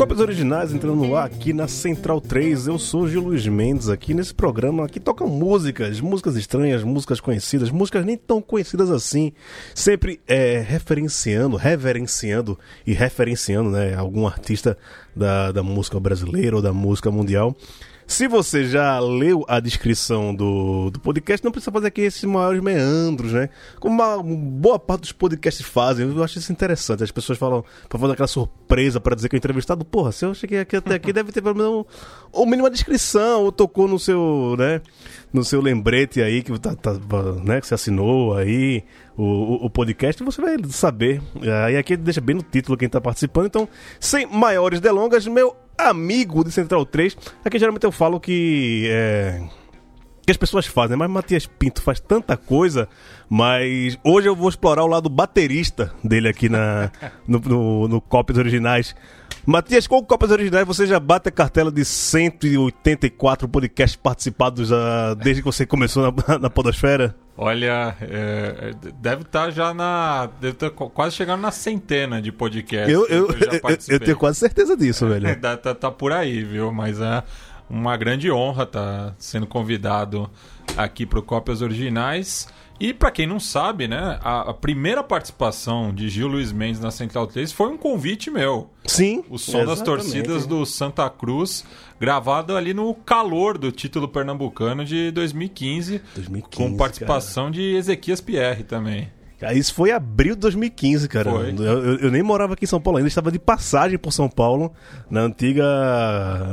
Cópias originais entrando no ar aqui na Central 3. Eu sou Gil Luiz Mendes. Aqui nesse programa aqui tocam músicas, músicas estranhas, músicas conhecidas, músicas nem tão conhecidas assim. Sempre é, referenciando, reverenciando e referenciando né, algum artista da, da música brasileira ou da música mundial. Se você já leu a descrição do, do podcast, não precisa fazer aqui esses maiores meandros, né? Como uma boa parte dos podcasts fazem. Eu acho isso interessante. As pessoas falam pra fazer aquela surpresa para dizer que o entrevistado, porra, se eu cheguei aqui até aqui, deve ter pelo menos um, um mínima descrição, ou tocou no seu, né? No seu lembrete aí que, tá, tá, né, que você assinou aí o, o, o podcast, você vai saber. Aí aqui deixa bem no título quem tá participando. Então, sem maiores delongas, meu amigo de Central 3. Aqui geralmente eu falo que. É, que as pessoas fazem, mas Matias Pinto faz tanta coisa, mas hoje eu vou explorar o lado baterista dele aqui na, no, no, no Copies Originais. Matias, com Copas Originais você já bate a cartela de 184 podcasts participados uh, desde que você começou na, na Podosfera? Olha, é, deve estar tá já na. Deve estar tá quase chegando na centena de podcasts. Eu, eu, eu, eu, tenho quase certeza disso, velho. tá, tá, tá, por aí, viu? Mas é uma grande honra estar tá sendo convidado aqui para o Cópias Originais. E para quem não sabe, né, a, a, primeira participação de Gil Luiz Mendes na Central 3 foi um convite meu. Sim. O som das torcidas do Santa Cruz, gravado ali no calor do título pernambucano de 2015, 2015 com participação cara. de Ezequias Pierre também. Isso foi abril de 2015, cara. Eu, eu, eu, nem morava aqui em São Paulo ainda, estava de passagem por São Paulo, na antiga.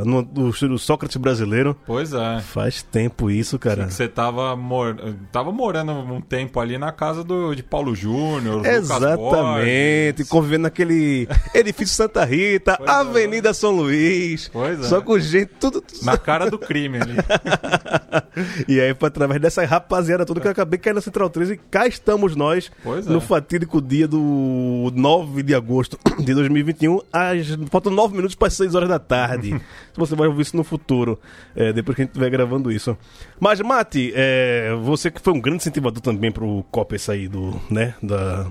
no, no Sócrates brasileiro. Pois é. Faz tempo isso, cara. Você tava, mor... tava morando um tempo ali na casa do, de Paulo Júnior, Exatamente, convivendo naquele edifício Santa Rita, pois é. Avenida é. São Luís. Pois é. Só com gente, tudo. Na cara do crime ali. e aí, através dessa rapaziada toda que eu acabei caindo na Central 13 e cá estamos nós Pois no é. fatídico dia do 9 de agosto de 2021, às, faltam 9 minutos para as 6 horas da tarde. você vai ouvir isso no futuro, é, depois que a gente estiver gravando isso. Mas, Mati, é, você que foi um grande incentivador também para o COP sair do, né, da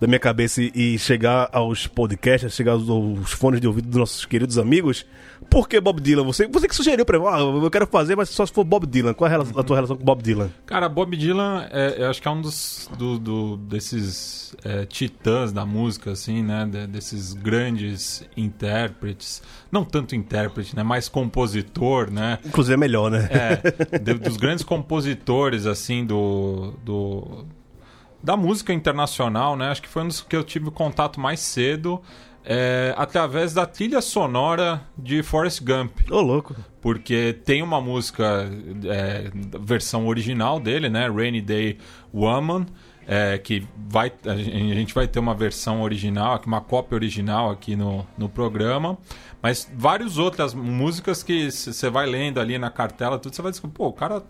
da minha cabeça e chegar aos podcasts, chegar aos fones de ouvido dos nossos queridos amigos. Por que Bob Dylan? Você, você que sugeriu pra mim, ah, eu quero fazer, mas só se for Bob Dylan. Qual é a, relação, a tua relação com Bob Dylan? Cara, Bob Dylan, é, eu acho que é um dos do, do desses é, titãs da música, assim, né? De, desses grandes intérpretes. Não tanto intérprete, né? Mais compositor, né? Inclusive é melhor, né? É, de, dos grandes compositores, assim, do, do da música internacional, né? Acho que foi um dos que eu tive contato mais cedo. É, através da trilha sonora de Forrest Gump. Ô, oh, louco. Porque tem uma música, é, versão original dele, né? Rainy Day Woman. É, que vai, a gente vai ter uma versão original, uma cópia original aqui no, no programa, mas várias outras músicas que você vai lendo ali na cartela, tudo você vai descobrir, pô, o cara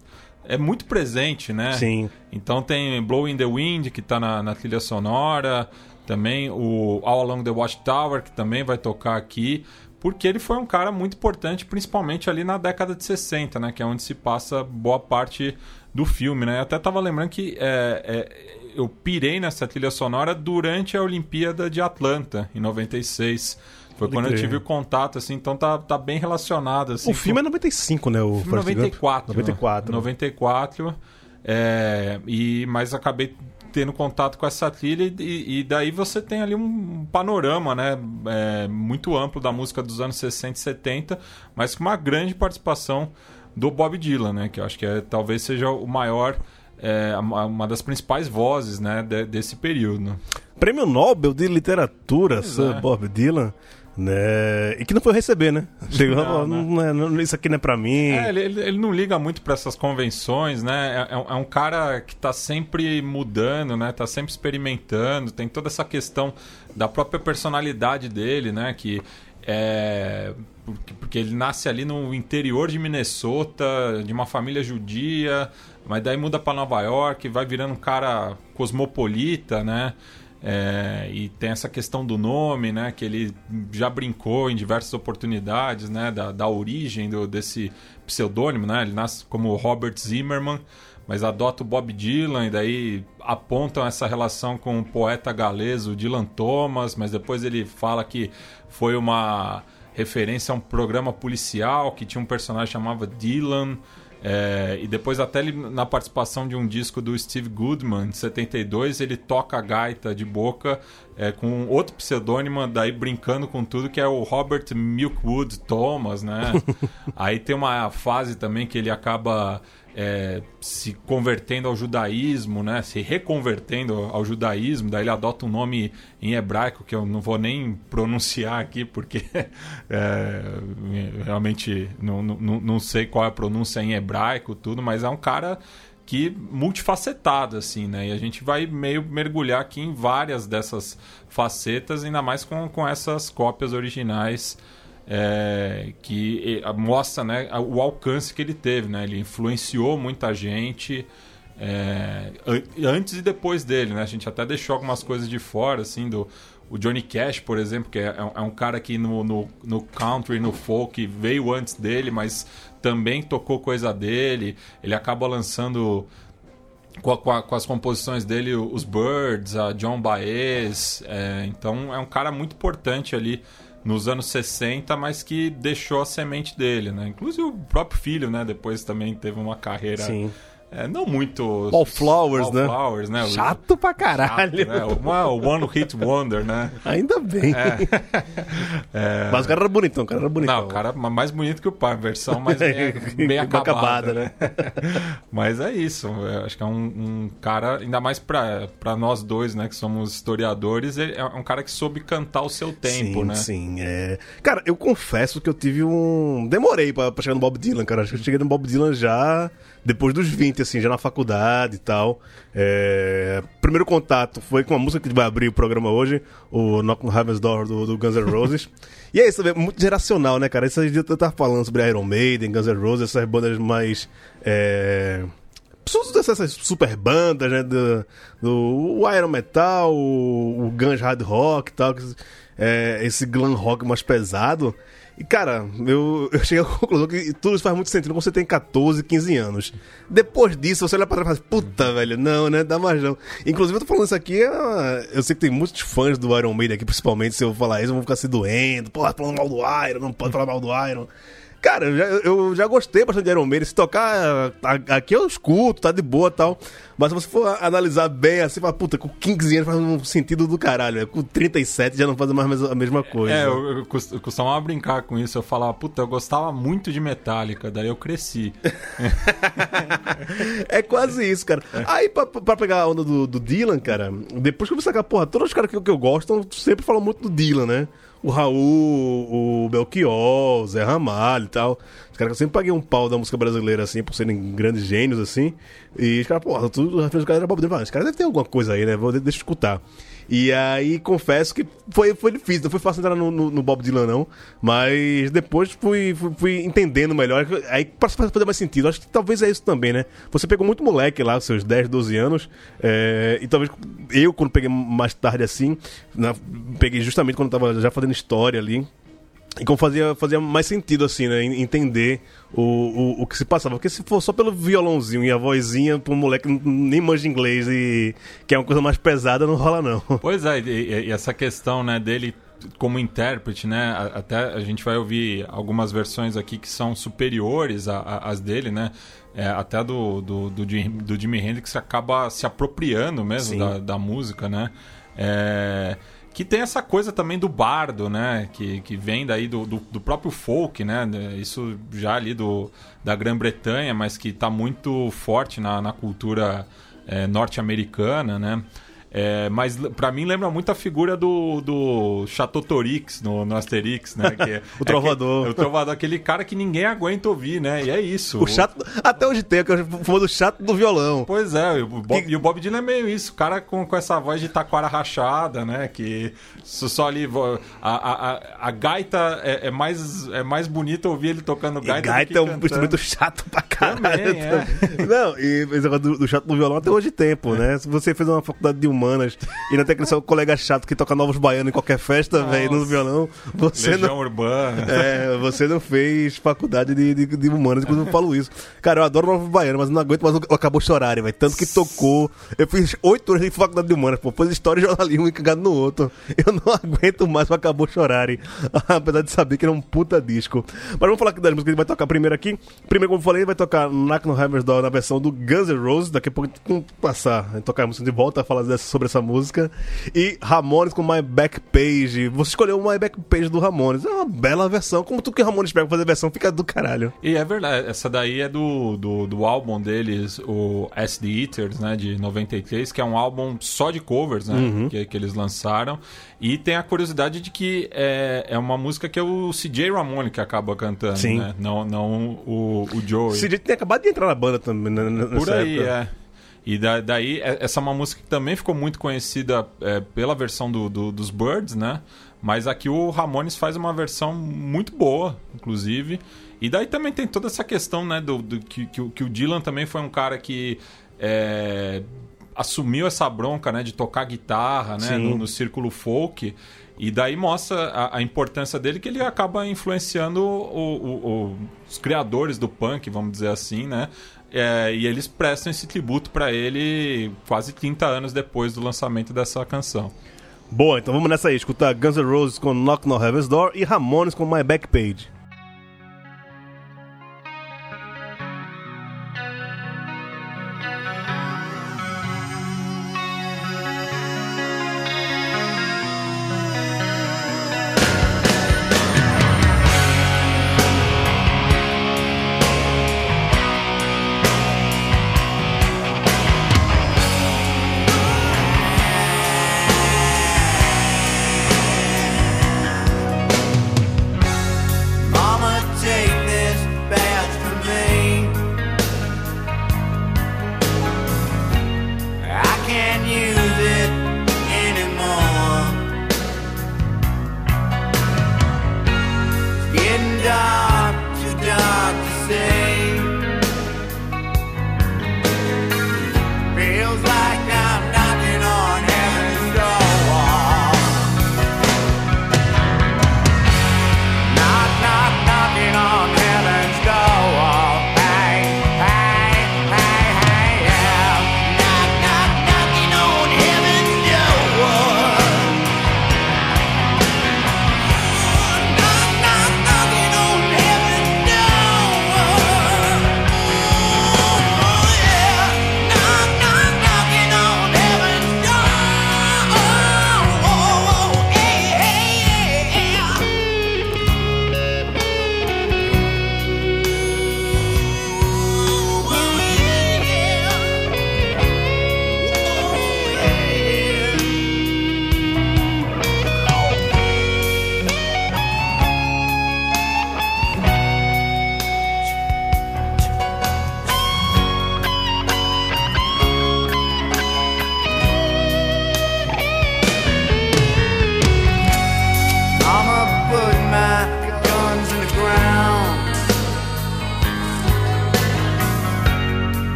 é muito presente, né? Sim. Então tem Blow in the Wind, que está na, na, trilha sonora, também o All Along the Watchtower, que também vai tocar aqui, porque ele foi um cara muito importante, principalmente ali na década de 60, né? Que é onde se passa boa parte do filme, né? Eu até tava lembrando que é, é, eu pirei nessa trilha sonora durante a Olimpíada de Atlanta, em 96 foi quando eu tive o contato, assim, então tá, tá bem relacionado. Assim, o filme com... é 95, né? O filme 94. 94. 94. É, e, mas acabei tendo contato com essa trilha e, e daí você tem ali um panorama né, é, muito amplo da música dos anos 60 e 70, mas com uma grande participação do Bob Dylan, né, que eu acho que é, talvez seja o maior, é, uma das principais vozes né, de, desse período. Prêmio Nobel de Literatura, Sir é. Bob Dylan. Né? E que não foi receber, né? Chegou, não, não. Não, não, isso aqui não é pra mim. É, ele, ele, ele, não liga muito para essas convenções, né? É, é, é, um cara que tá sempre mudando, né? Tá sempre experimentando, tem toda essa questão da própria personalidade dele, né? Que é porque ele nasce ali no interior de Minnesota, de uma família judia, mas daí muda para Nova York, vai virando um cara cosmopolita, né? É, e tem essa questão do nome, né? Que ele já brincou em diversas oportunidades, né? Da, da origem do, desse pseudônimo, né? Ele nasce como Robert Zimmerman, mas adota o Bob Dylan e daí apontam essa relação com o poeta galês, o Dylan Thomas, mas depois ele fala que foi uma referência a um programa policial que tinha um personagem chamado Dylan. É, e depois até ele, na participação de um disco do Steve Goodman, de 72, ele toca a gaita de boca é, com outro pseudônimo, daí brincando com tudo, que é o Robert Milkwood Thomas, né? Aí tem uma fase também que ele acaba é, se convertendo ao judaísmo, né? Se reconvertendo ao judaísmo, daí ele adota um nome em hebraico que eu não vou nem pronunciar aqui porque é, realmente não, não, não sei qual é a pronúncia em hebraico tudo, mas é um cara que multifacetado assim, né? E a gente vai meio mergulhar aqui em várias dessas facetas, ainda mais com, com essas cópias originais é, que mostra né, o alcance que ele teve. Né? Ele influenciou muita gente é, antes e depois dele. Né? A gente até deixou algumas coisas de fora, assim, do o Johnny Cash, por exemplo, que é, é um cara que no, no, no country, no folk, veio antes dele, mas também tocou coisa dele. Ele acaba lançando com, a, com, a, com, as composições dele, os Birds, a John Baez. É, então é um cara muito importante ali nos anos 60, mas que deixou a semente dele, né? Inclusive o próprio filho, né? Depois também teve uma carreira Sim. É, não muito. Paul Flowers, Paul né? Flowers, né? Chato pra caralho. Chato, né? Uma One Hit Wonder, né? Ainda bem. É. É... Mas o cara era bonitão, o cara era bonitão. Não, o cara mais bonito que o pai, versão mais bem, bem acabada. acabada né? Mas é isso. Eu acho que é um, um, cara, ainda mais pra, pra nós dois, né, que somos historiadores, é um cara que soube cantar o seu tempo, sim, né? Sim, é. Cara, eu confesso que eu tive um. Demorei pra, pra chegar no Bob Dylan, cara. Acho que eu cheguei no Bob Dylan já depois dos 20, assim, já na faculdade e tal. É... Primeiro contato foi com a música que vai abrir o programa hoje, o Knock on Heaven's Door do, do Guns N' Roses. e é isso, é muito geracional, né, cara? Esses dias eu tava falando sobre Iron Maiden, Guns N' Roses, essas bandas mais. É dessas super bandas, né? Do, do o Iron Metal, o, o Guns Hard Rock e tal, é, esse glam rock mais pesado. E, cara, eu, eu cheguei à conclusão que tudo isso faz muito sentido quando você tem 14, 15 anos. Depois disso, você olha pra trás e fala, puta, velho, não, né? Dá mais não. Inclusive, eu tô falando isso aqui, é eu sei que tem muitos fãs do Iron Maiden aqui, principalmente, se eu falar isso, vão ficar se doendo. Pô, falando mal do Iron, não pode falar mal do Iron. Cara, eu já, eu já gostei bastante de Iron Maiden. Se tocar aqui eu escuto, tá de boa e tal. Mas se você for analisar bem assim, fala, puta, com 15 anos faz um sentido do caralho. Né? Com 37 já não faz mais a mesma coisa. É, eu, eu, eu costumava brincar com isso. Eu falava, puta, eu gostava muito de Metallica, daí eu cresci. é quase isso, cara. É. Aí, pra, pra, pegar a onda do, do Dylan, cara, depois que eu vi sacar, porra, todos os caras que, que eu gosto sempre falam muito do Dylan, né? O Raul, o Belchior, o Zé Ramalho e tal. Os caras que eu sempre paguei um pau da música brasileira, assim, por serem grandes gênios, assim. E os caras, porra, tudo referência do cara era Bob Dylan. Esse ter alguma coisa aí, né? Vou, deixa eu escutar. E aí, confesso que foi, foi difícil, não foi fácil entrar no, no, no Bob Dylan, não. Mas depois fui, fui, fui, entendendo melhor. Aí, pra fazer mais sentido, acho que talvez é isso também, né? Você pegou muito moleque lá, seus 10, 12 anos. É, e talvez eu, quando peguei mais tarde assim, na, peguei justamente quando tava já fazendo história ali. E como fazia, fazia mais sentido, assim, né? Entender o, o, o que se passava. Porque se for só pelo violãozinho e a vozinha pro moleque nem manja inglês e que é uma coisa mais pesada, não rola, não. Pois é, e, e essa questão, né, dele como intérprete, né? Até a gente vai ouvir algumas versões aqui que são superiores às dele, né? É, até do, do, do, do Jimi Hendrix acaba se apropriando mesmo da, da, música, né? É, que tem essa coisa também do bardo, né? Que, que vem daí do, do, do próprio folk, né? Isso já ali do, da Grã-Bretanha, mas que está muito forte na, na cultura é, norte-americana, né? É, mas para mim lembra muito a figura do, do Chateautorix no, no Asterix, né? É, o Trovador. É, o Trovador, aquele cara que ninguém aguenta ouvir, né? E é isso. O chato, até hoje tem, que é o famoso chato do violão. Pois é, o Bob, que... e o Bob Dylan é meio isso, o cara com, com essa voz de taquara rachada, né? Que só ali. A, a, a gaita é, é, mais, é mais bonito ouvir ele tocando gaita. E gaita é um cantando. instrumento chato pra caralho. Também, é. Não, e esse negócio do, do chato do violão até hoje tem, tempo, né? Se você fez uma faculdade de humor Humanas e não tem aquele seu colega chato que toca novos baianos em qualquer festa, velho, no violão. Você Legião não, Urbana. é, você não fez faculdade de, de, de humanas, quando eu falo isso. Cara, eu adoro novos baianos, mas não aguento mais Acabou Chorar, velho. Tanto que tocou. Eu fiz oito anos de faculdade de humanas, pô. Pôs história e jornalismo encagado no outro. Eu não aguento mais o Acabou Chorar, apesar de saber que ele é um puta disco. Mas vamos falar aqui das músicas que a gente vai tocar primeiro aqui. Primeiro, como eu falei, vai tocar Knock no Hammer's Door na versão do Guns N' Roses. Daqui a pouco passar, a tocar a música de volta, falar dessa, sobre essa música. E Ramones com My Back Page. Você escolheu o My Back Page do Ramones. É uma bela versão. Como tudo que Ramones pega pra fazer versão fica do caralho. E é verdade, essa daí é do, do, do álbum deles, o The Eaters, né, de 93, que é um álbum só de covers, né, Uhum. que, que eles lançaram. E tem a curiosidade de que é, é uma música que é o CJ Ramone que acaba cantando, Sim. né, não, não o, o Joey. Esse dia tem acabado de entrar na banda também. né, Por aí, época. é. E da- daí, é- essa é uma música que também ficou muito conhecida é, pela versão do, do- dos Birds, né? Mas aqui o Ramones faz uma versão muito boa, inclusive. E daí também tem toda essa questão, né? Do, do- que, que o- que o Dylan também foi um cara que é, assumiu essa bronca, né? De tocar guitarra, né? No, no círculo folk. E daí mostra a, a importância dele que ele acaba influenciando o- o- o- os criadores do punk, vamos dizer assim, né? É, e eles prestam esse tributo pra ele quase 30 anos depois do lançamento dessa canção. Boa, então vamos nessa aí. Escutar Guns N' Roses com Knock no Heaven's Door e Ramones com My Back Page.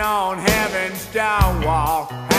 On heaven's stone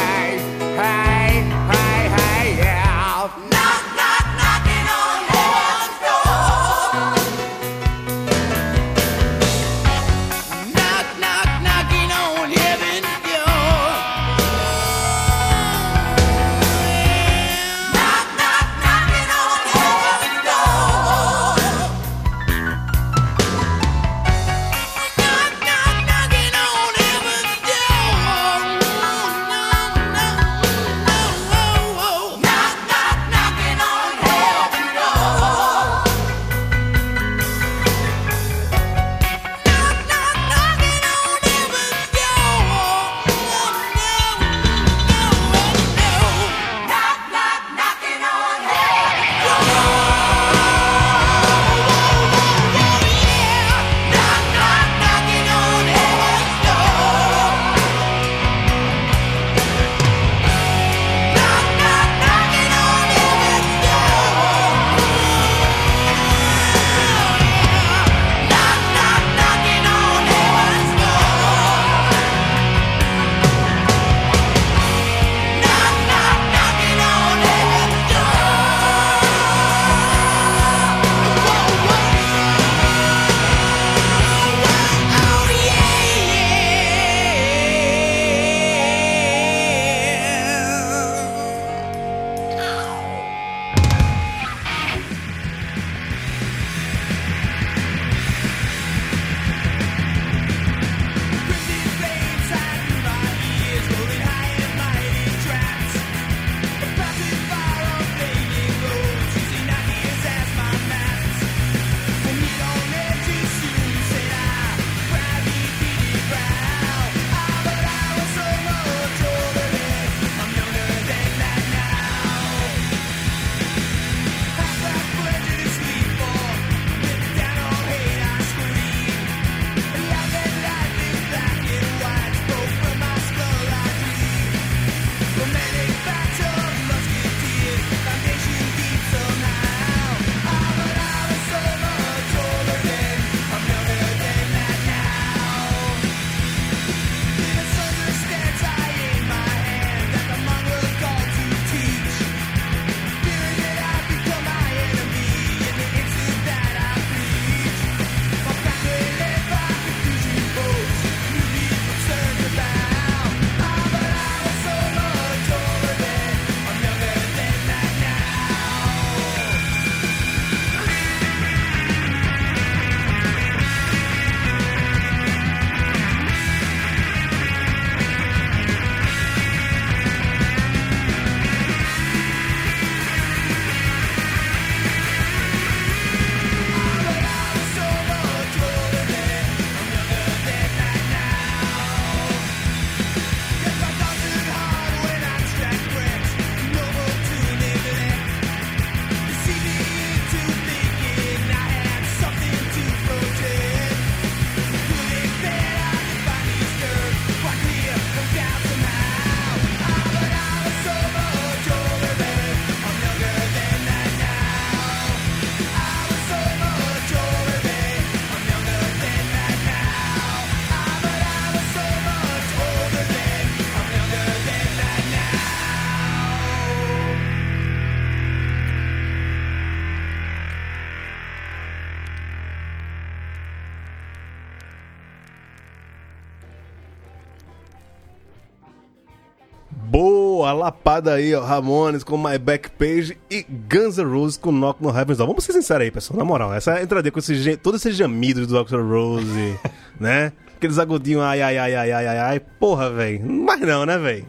Lapada aí, ó. Ramones com My Back Page e Guns N' Roses com Knock no Heaven's Door. Vamos ser sinceros aí, pessoal. Na moral, essa entraria com esse, gen- todo esse gemido do Dr. Rose, né? Aqueles agudinhos, ai, ai, ai, ai, ai, ai, ai. Porra, velho. Mas não, né, velho?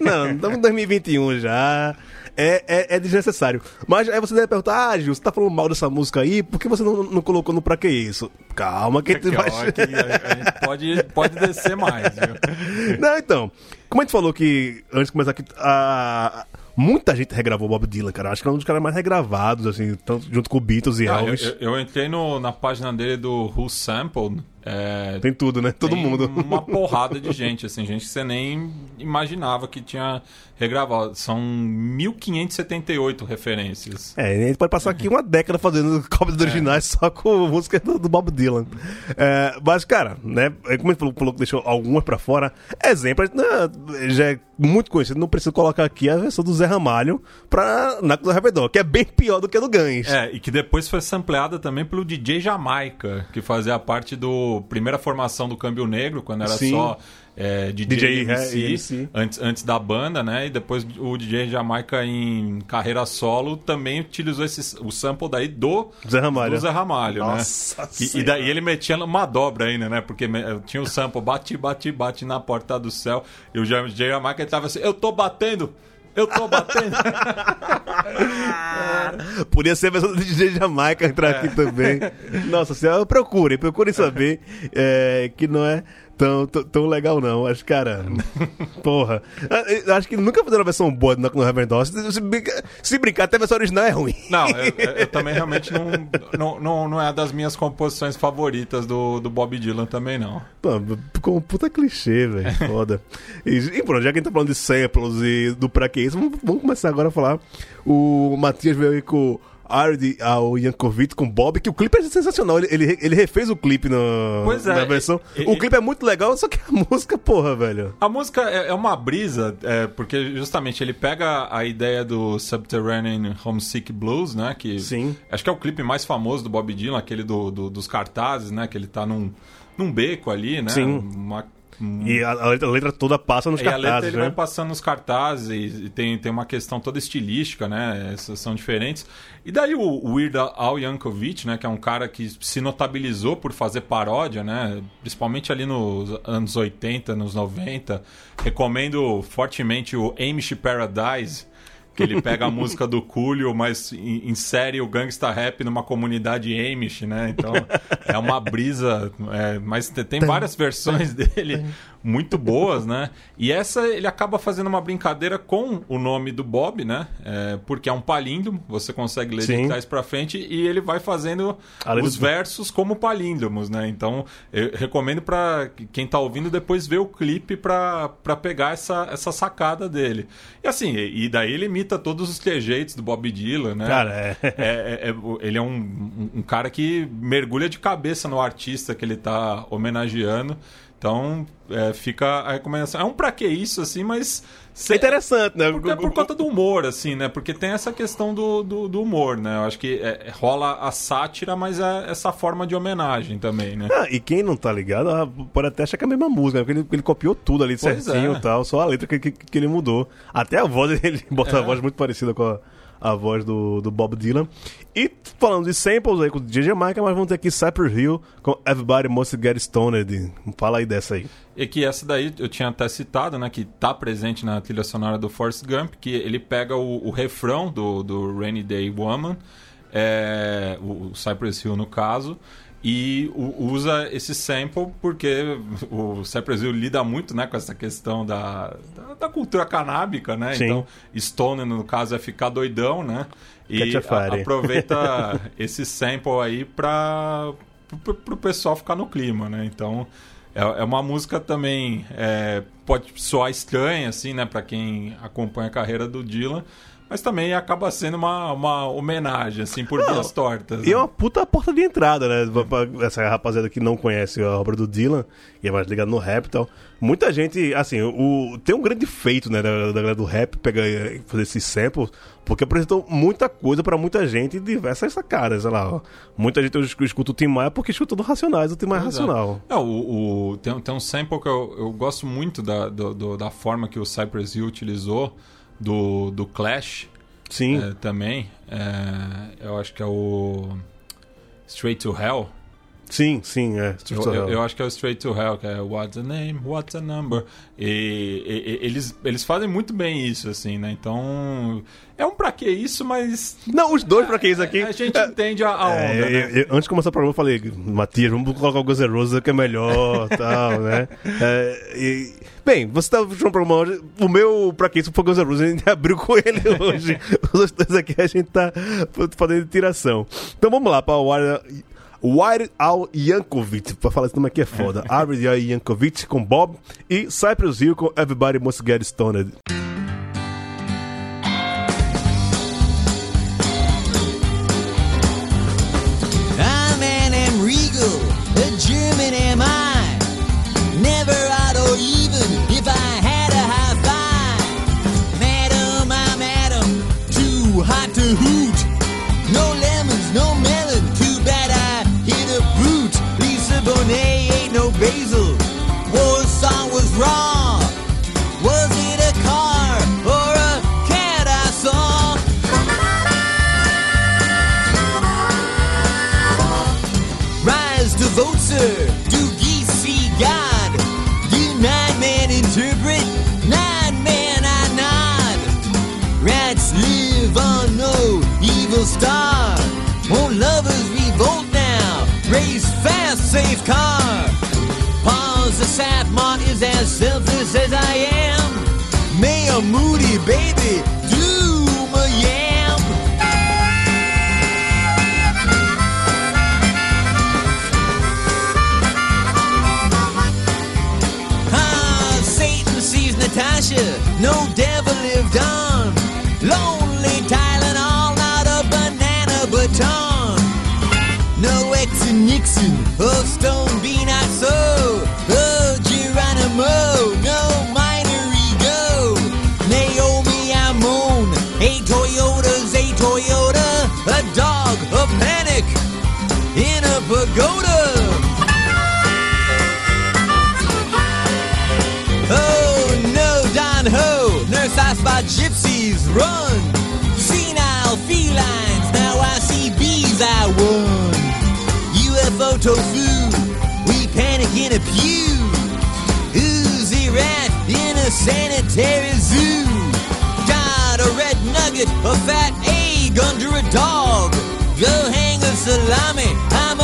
Não, estamos em 2021 já. É, é, é desnecessário. Mas aí você deve perguntar, ah, Gil, você tá falando mal dessa música aí, por que você não, não colocou no Pra Que Isso? Calma que a gente vai... Calma, que a, a gente pode, pode descer mais, viu? Não, então, como a gente falou que, antes de começar aqui, a, muita gente regravou Bob Dylan, cara. Acho que é um dos caras mais regravados, assim, tanto junto com o Beatles e Ah, eu, Elvis. eu- eu entrei no- na página dele do Who Sampled. É, Tem tudo, né? Todo mundo. Uma porrada de gente, assim, gente que você nem imaginava que tinha regravado. São 1578 referências. É, a gente pode passar aqui uma década fazendo cópias originais só com música do, do Bob Dylan. É, mas, cara, né? Como ele falou, falou que deixou algumas pra fora, exemplo, a né, já é muito conhecido, não preciso colocar aqui a versão do Zé Ramalho pra Naco do Arrebedor, que é bem pior do que a do Gans. É, e que depois foi sampleada também pelo DJ Jamaica, que fazia parte do primeira formação do Câmbio Negro, quando era Sim. só é, DJ, DJ, MC, MC. Antes, antes da banda, né? E depois o DJ Jamaica em carreira solo também utilizou esse, o sample daí do Zé Ramalho. do Zé Ramalho, Nossa né? E, e daí ele metia uma dobra ainda, né? Porque tinha o sample bate, bate, bate na porta do céu. E o DJ Jamaica ele tava assim, eu tô batendo! Eu tô batendo! Podia ser a versão do DJ Jamaica entrar aqui também. Nossa senhora, procurem, procurem saber é, que não é tão, tão, tão legal, não. Acho, cara. porra. Eu Acho que nunca fizeram a versão boa do Knock no Heaven Door. Se, brincar, se brincar, até a versão original é ruim. Não, eu, eu- também realmente não, não, não, não é das minhas composições favoritas do, do Bob Dylan também, não. Pô, um puta clichê, velho. Foda. E, e pronto, já que a gente tá falando de samples e do pra que isso, vamos, vamos começar agora a falar. O Matias veio aí com Ardy ao Yankovic com Bob, que o clipe é sensacional. Ele, ele, ele refez o clipe no, é, na versão. e- o e- clipe é muito legal, só que a música, porra, velho. A música é, é uma brisa, é, porque justamente ele pega a ideia do Subterranean Homesick Blues, né? Que Sim. acho que é o clipe mais famoso do Bob Dylan, aquele do, do- dos cartazes, né? Que ele tá num, num beco ali, né? Sim. Uma, um- E a, a letra, a letra toda passa nos E a letra cartazes, ele né? vai passando nos cartazes e, tem, tem uma questão toda estilística, né? Essas são diferentes. E daí o, o Weird Al Yankovic, né? Que é um cara que se notabilizou por fazer paródia, né? Principalmente ali nos anos 80, nos 90. Recomendo fortemente o Amish Paradise. Que ele pega a música do Coolio, mas in- insere o gangsta rap numa comunidade Amish, né? Então é uma brisa. é, mas te- tem várias versões dele muito boas, né? E essa ele acaba fazendo uma brincadeira com o nome do Bob, né? É, porque é um palíndromo, você consegue ler Sim. de trás pra frente e ele vai fazendo Além os do- versos como palíndromos, né? Então eu recomendo pra quem tá ouvindo depois ver o clipe pra, pra pegar essa, essa sacada dele. E assim, e daí ele imita todos os trejeitos do Bob Dylan, né? Cara, é. É, é- é- ele é um- um cara que mergulha de cabeça no artista que ele tá homenageando. Então, é, fica a recomendação. É um pra que isso, assim, mas. É interessante, né? Porque é por conta do humor, assim, né? Porque tem essa questão do, do, do humor, né? Eu acho que é, rola a sátira, mas é essa forma de homenagem também, né? Ah, e quem não tá ligado ah, pode até achar que é a mesma música, né? porque ele, ele copiou tudo ali Pois certinho é. e tal, só a letra que, que, que ele mudou. Até a voz, ele bota a É. voz muito parecida com a, a voz do, do Bob Dylan. E falando de samples aí com o DJ Jamaica, mas vamos ter aqui Cypress Hill com Everybody Must Get Stoned. Fala aí dessa aí. E que essa daí eu tinha até citado, né? Que tá presente na trilha sonora do Forrest Gump, que ele pega o, o refrão do, do Rainy Day Woman, é, o Cypress Hill no caso, e o- usa esse sample porque o Cypress Hill lida muito né, com essa questão da, da, da cultura canábica, né? Sim. Então, Stone, no caso, é ficar doidão, né? E a aproveita esse sample aí pro, pro pessoal ficar no clima, né? Então, é, é uma música também, é, pode soar estranha, assim, né? Pra quem acompanha a carreira do Dylan, mas também acaba sendo uma, uma homenagem, assim, por Não, vias tortas. E é né? uma puta porta de entrada, né? Essa rapaziada que não conhece a obra do Dylan e é mais ligado no rap e tal. Muita gente, assim, o, tem um grande feito, né, da, galera do rap pegar fazer esses samples, porque apresentou muita coisa pra muita gente e diversas sacadas, sei lá. Ó. Muita gente hoje escuta o Tim Maia porque escuta do Racionais, o Tim Maia é é. Racional. É, o, o- tem, tem um sample que eu, eu gosto muito da, do- do- da forma que o Cypress Hill utilizou do, do Clash Sim. é, também. É, eu acho que é o Straight to Hell. Sim, sim, é. Eu, eu- eu acho que é o Straight to Hell, que é What's a Name, What's a Number. E, e- e- eles, eles fazem muito bem isso, assim, né? Então, é um pra que isso, mas Não, os dois pra que isso aqui. a gente entende a, a onda, É, né? eu- eu- antes de começar o programa, eu falei, Matias, vamos colocar o Guns N' Roses que é melhor tal, né? É, e- Bem, você tá puxando pra uma hoje. O meu, pra quem isso foi Guns N' Roses, a gente abriu com ele hoje. Os dois aqui a gente tá fazendo tiração. Então vamos lá pra Warrior. Wired Al Yankovic, pra falar esse nome aqui é foda. Wired Al Yankovic com Bob e Cypress Hill com Everybody Must Get Stoned. As this as I am. Me a moody baby, doom a yam. Ah, Satan sees Natasha, no devil lived on. Lonely Tylenol, not a banana baton. No X Nixon. Go to! Oh no, Don Ho, nurse asked by gypsies run. Senile felines, now I see bees I won. UFO tofu, we panic in a pew. Oozy rat in a sanitary zoo. Got a red nugget, a fat egg under a dog. Go hang a salami. I'm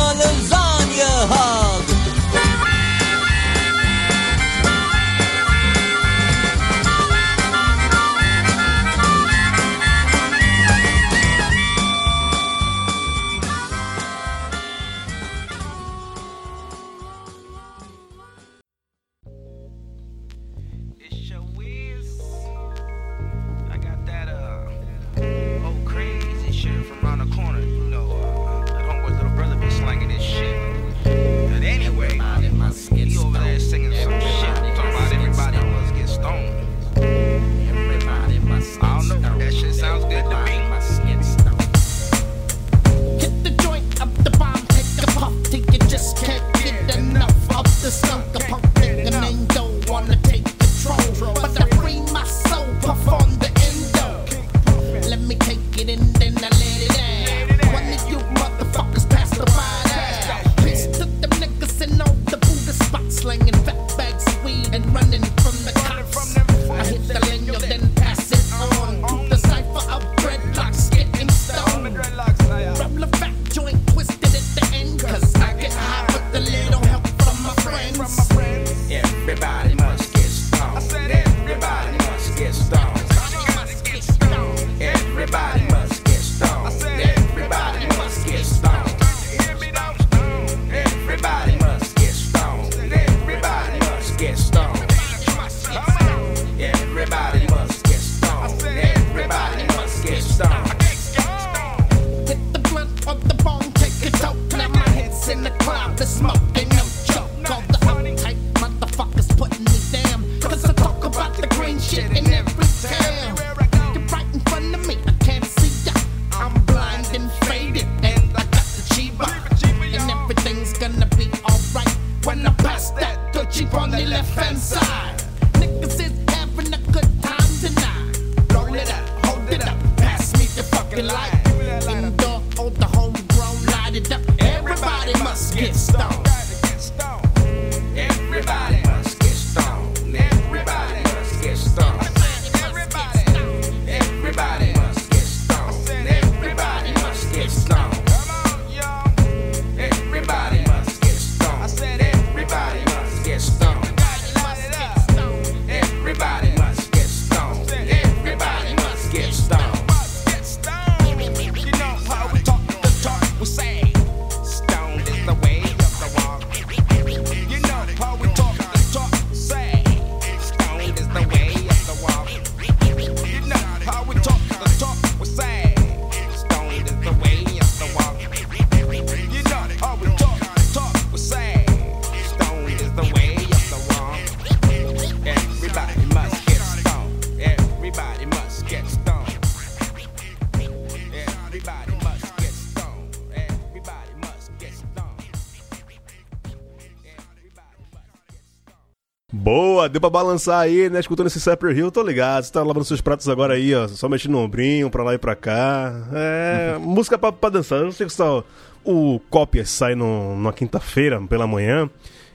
Are, deu pra balançar aí, né? Escutando esse Cypress Hill, tô ligado. Você tá lavando seus pratos agora aí, ó. Só mexendo no ombrinho, pra lá e pra cá. É. música pra, pra dançar. Eu não sei que só o Cópias sai no, numa quinta-feira, pela manhã.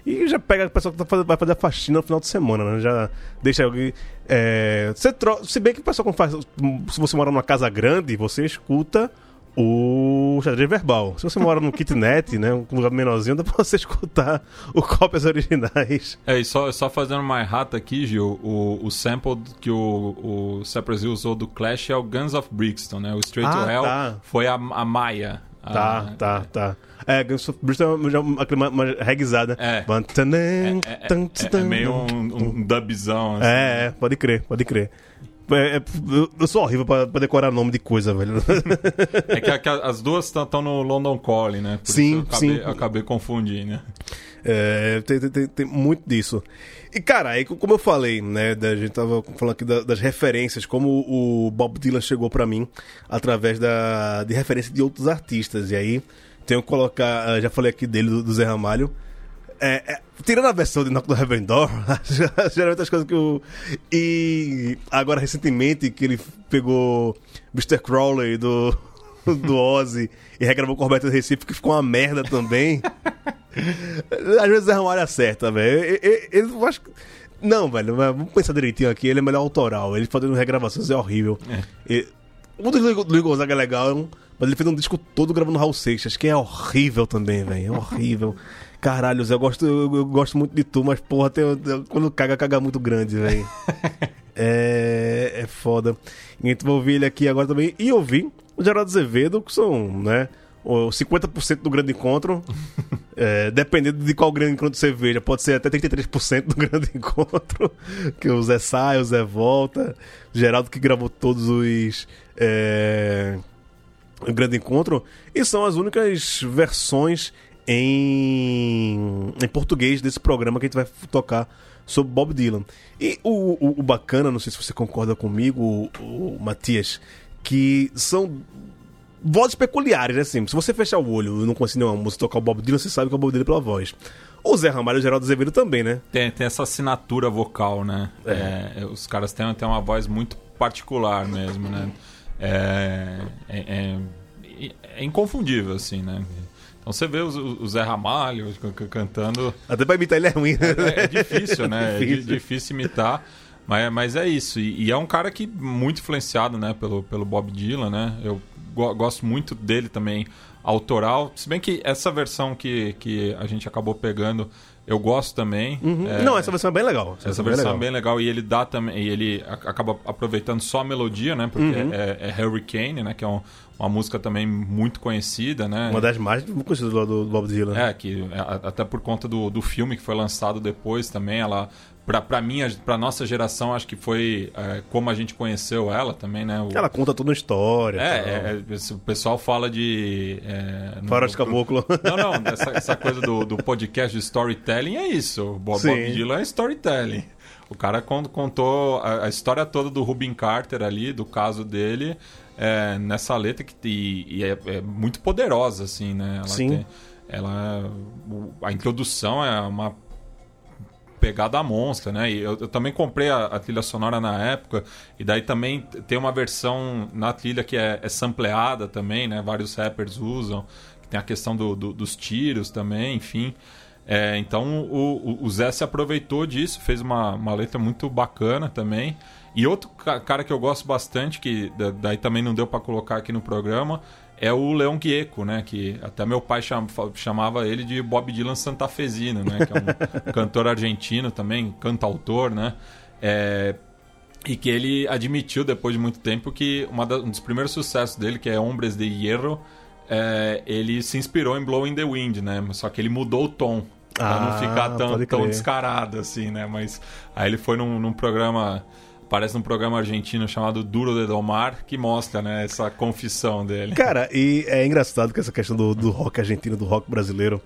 E já pega o pessoal que tá fazendo- vai fazer a faxina no final de semana, né? Já deixa alguém. É, você tro... Se bem que o pessoal faz. Se você mora numa casa grande, você escuta o xadrez verbal. Se você mora num kitnet, né? Um lugar menorzinho, dá pra você escutar o cópias originais. É, e só, só fazendo uma errata aqui, Gil, o, o sample que o, o Cypress Hill usou do Clash é o Guns of Brixton, né? O Straight Ah, to Hell tá. foi a, a Maia. Tá, tá, tá. É, Guns of Bristol é uma, uma, uma reguizada. É. Bantanã, É, é- é- é meio um, um dubzão. assim. É, é, pode crer, pode crer. É, é, eu- sou horrível pra, pra decorar nome de coisa, velho. É que, que as duas estão no London Calling, né? Por Sim, isso eu acabei, sim. acabei confundindo, né? É, tem, tem- tem, muito disso. E, cara, aí, como eu falei, né, da, a gente tava falando aqui da- das referências, como o Bob Dylan chegou pra mim através da, de referência de outros artistas. E aí, tenho que colocar, ah, já falei aqui dele, do, do Zé Ramalho. É, é, tirando a versão de Knock do Heaven Door, geralmente as coisas que eu. E agora, recentemente, que ele pegou Mr. Crowley do, do Ozzy e regravou com o Roberto Recife, que ficou uma merda também. Às vezes é uma área certa, velho. Eu acho que- Não, velho, mas vamos pensar direitinho aqui. Ele é melhor autoral. Ele fazendo regravações é horrível. E- O do Luiz Gonzaga é legal, mas ele fez um disco todo gravando Raul Seixas, que é horrível também, velho. É horrível. Caralho, Zé, eu gosto, eu, gosto muito de tu, mas porra, tem, quando caga, caga muito grande, velho. é, é foda. E a gente vai ouvir ele aqui agora também. E ouvir o Geraldo Azevedo, que são, né? O 50% do grande encontro. É, dependendo de qual grande encontro você veja, pode ser até 33% do grande encontro. Que o Zé sai, o Zé volta. O Geraldo que gravou todos os. É, o grande encontro. E são as únicas versões em, em português desse programa que a gente vai tocar sobre Bob Dylan. E o, o, o bacana, não sei se você concorda comigo, o, o Matias, que são vozes peculiares, né? Assim, se você fechar o olho e não conseguir nenhuma música tocar o Bob Dylan, você sabe que é o Bob Dylan pela voz. O Zé Ramalho e o Geraldo Azevedo também, né? Tem, tem essa assinatura vocal, né? É, os caras têm, têm uma voz muito particular mesmo, né? É, é, é- é inconfundível, assim, né? Então você vê o, Zé Ramalho cantando. Até pra imitar ele é ruim, né? É, é difícil, né? É di- Difícil. difícil imitar. Mas, mas é isso. E, e é um cara que muito influenciado, né, pelo, pelo Bob Dylan, né? Eu go- gosto muito dele também, autoral. Se bem que essa versão que, que a gente acabou pegando, eu gosto também. É, Não, essa versão é bem legal. essa versão é bem legal e ele dá também, e ele acaba aproveitando só a melodia, né? Porque é, é Hurricane, né? Que é um- uma música também muito conhecida, né? Uma das mais conhecidas do, do Bob Dylan. É, que é, a- até por conta do, do filme que foi lançado depois também, ela pra, pra minha, pra nossa geração, acho que foi é, como a gente conheceu ela também, né? O- Ela conta toda uma história. é, é, é, o pessoal fala de. É, no- Faroeste Caboclo. Não, não, essa, essa coisa do, do podcast de storytelling é isso. O Bob. Bob Dylan é storytelling. O cara con- contou a, a história toda do Rubin Carter ali, do caso dele, é, nessa letra que e, e é, é muito poderosa, assim, né? Ela Sim. tem- ela, a introdução é uma pegada monstra, né? E eu, eu também comprei a, a trilha sonora na época, e daí também tem uma versão na trilha que é, é sampleada também, né? Vários rappers usam, tem a questão do- do- dos tiros também, enfim. É, então o, o- o Zé se aproveitou disso, fez uma, uma letra muito bacana também. E outro ca- cara que eu gosto bastante, que da- daí também não deu pra colocar aqui no programa, é o Leão Gieco, né? Que até meu pai chamava ele de Bob Dylan santafesino, né? Que é um cantor argentino também, cantautor, né? É, e que ele admitiu depois de muito tempo que da- um dos primeiros sucessos dele, que é Hombres de Hierro, é, ele se inspirou em Blowing the Wind, né? Só que ele mudou o tom. Pra Ah, não ficar tão, tão descarado, assim, né? Mas aí ele foi num, num programa. Parece num programa argentino chamado Duro de Domar, que mostra, né, essa confissão dele. Cara, e é engraçado que essa questão do, do rock argentino, do rock brasileiro,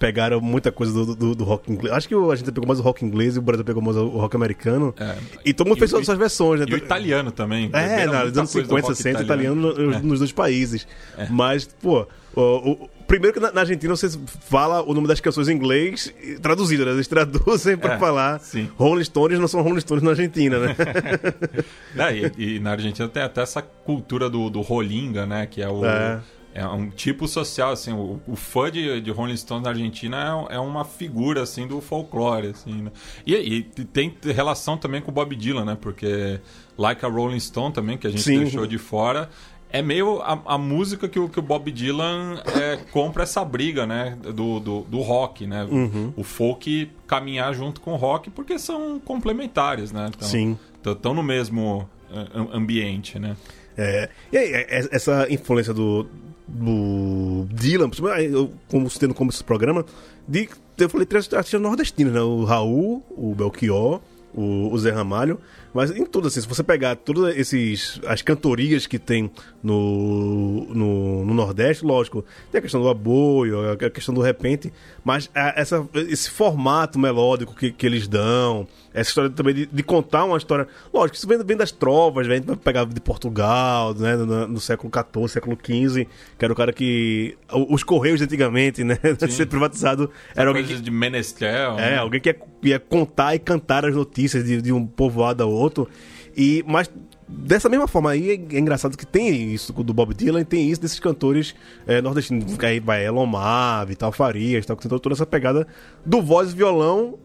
pegaram muita coisa do, do, do rock inglês. Acho que a gente pegou mais o rock inglês e o Brasil pegou mais o rock americano. É. E todo mundo fez suas versões, né? E o italiano também. É, nos anos coisa do 50, rock 60, italiano, no- É. nos dois países. Mas, pô, o, o- primeiro que na, na Argentina você fala o nome das canções em inglês traduzido, né? Eles traduzem pra É, falar. sim. Rolling Stones não são Rolling Stones na Argentina, né? É, e, e na Argentina tem até essa cultura do, do rolinga, né? Que é o. É. É. um tipo social, assim, o, o fã de, de Rolling Stones na Argentina é, é uma figura, assim, do folclore, assim, né? E, e tem relação também com o Bob Dylan, né? Porque Like a Rolling Stone também, que a gente Sim. deixou de fora, é meio a, a música que o, que o Bob Dylan é, compra essa briga, né? Do, do, do rock, né? Uhum. O folk caminhar junto com o rock, porque são complementares, né? Então, Sim. Estão no mesmo am- ambiente, né? É, e aí, é- é- essa influência do, do Dylan, eu, como citei no começo do programa, de, eu falei três artistas nordestinos, né? O Raul, o Belchior, o, o Zé Ramalho, mas em tudo assim, se você pegar todas esses as cantorias que tem no, no, no Nordeste, lógico, tem a questão do aboio, a questão do repente, mas a- essa, esse formato melódico que, que eles dão, essa história também de, de contar uma história. Lógico, isso vem, vem das trovas, vem vai pegar de Portugal, né? No, no século XIV, século XV, que era o cara que. Os Correios antigamente, né? De ser privatizado. Era alguém que. de Menestrel. É, né? alguém que ia, ia contar e cantar as notícias de, de um povoado ao outro. E, mas dessa mesma forma aí é, é engraçado que tem isso do Bob Dylan e tem isso desses cantores é, nordestinos. Aí vai Elomar, Vital Farias, tal, que tem toda essa pegada do voz e violão.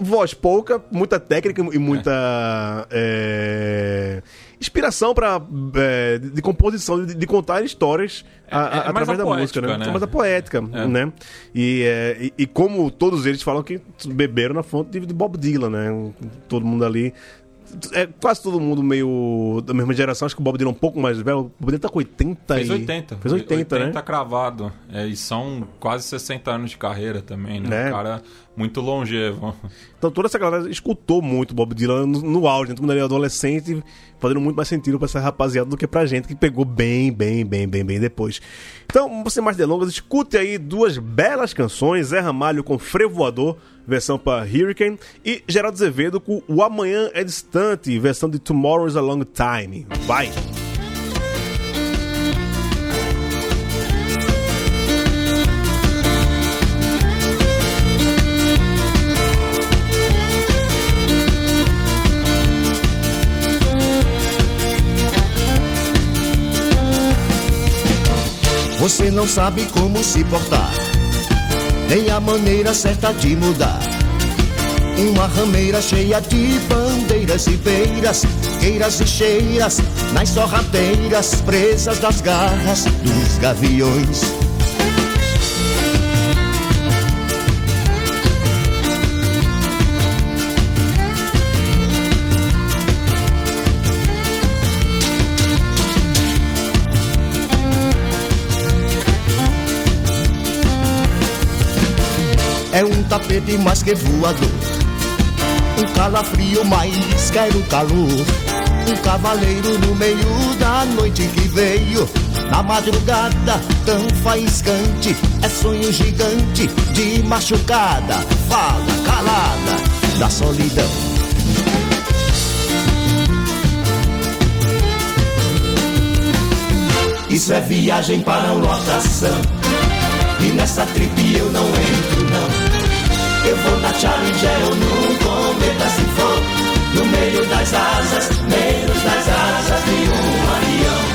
Voz pouca, muita técnica e muita é, inspiração para de, de composição, de, de contar histórias a- a- é através da música, poética, né? né? Mais a poética, É. né? E, é, e, e como todos eles falam que beberam na fonte de, de Bob Dylan, né? Todo mundo ali. É quase todo mundo meio da mesma geração. Acho que o Bob Dylan é um pouco mais velho. O Bob Dylan tá com 80 Fez e... 80. Fez 80, né? cravado. É, e são quase 60 anos de carreira também, né? É. Um cara muito longevo. Então toda essa galera escutou muito Bob Dylan no, no auge, né? todo mundo ali adolescente, fazendo muito mais sentido pra essa rapaziada do que pra gente, que pegou bem, bem, bem, bem, bem depois. Então, você mais delongas, escute aí duas belas canções, Zé Ramalho com Frevo Voador, versão para Hurricane, e Geraldo Azevedo com O Amanhã é Distante, versão de Tomorrow is a Long Time. Vai! Você não sabe como se portar, nem a maneira certa de mudar. Uma rameira cheia de bandeiras e beiras, queiras e cheiras, nas sorrateiras presas das garras dos gaviões. É um tapete mais que voador. Um calafrio mais quero calor. Um cavaleiro no meio da noite que veio. Na madrugada tão faiscante. É sonho gigante de machucada. Fala calada da solidão. Isso é viagem para lotação. E nessa trip eu não entro, não. Eu vou na Challenger ou num cometa se for. No meio das asas, menos das asas de um avião.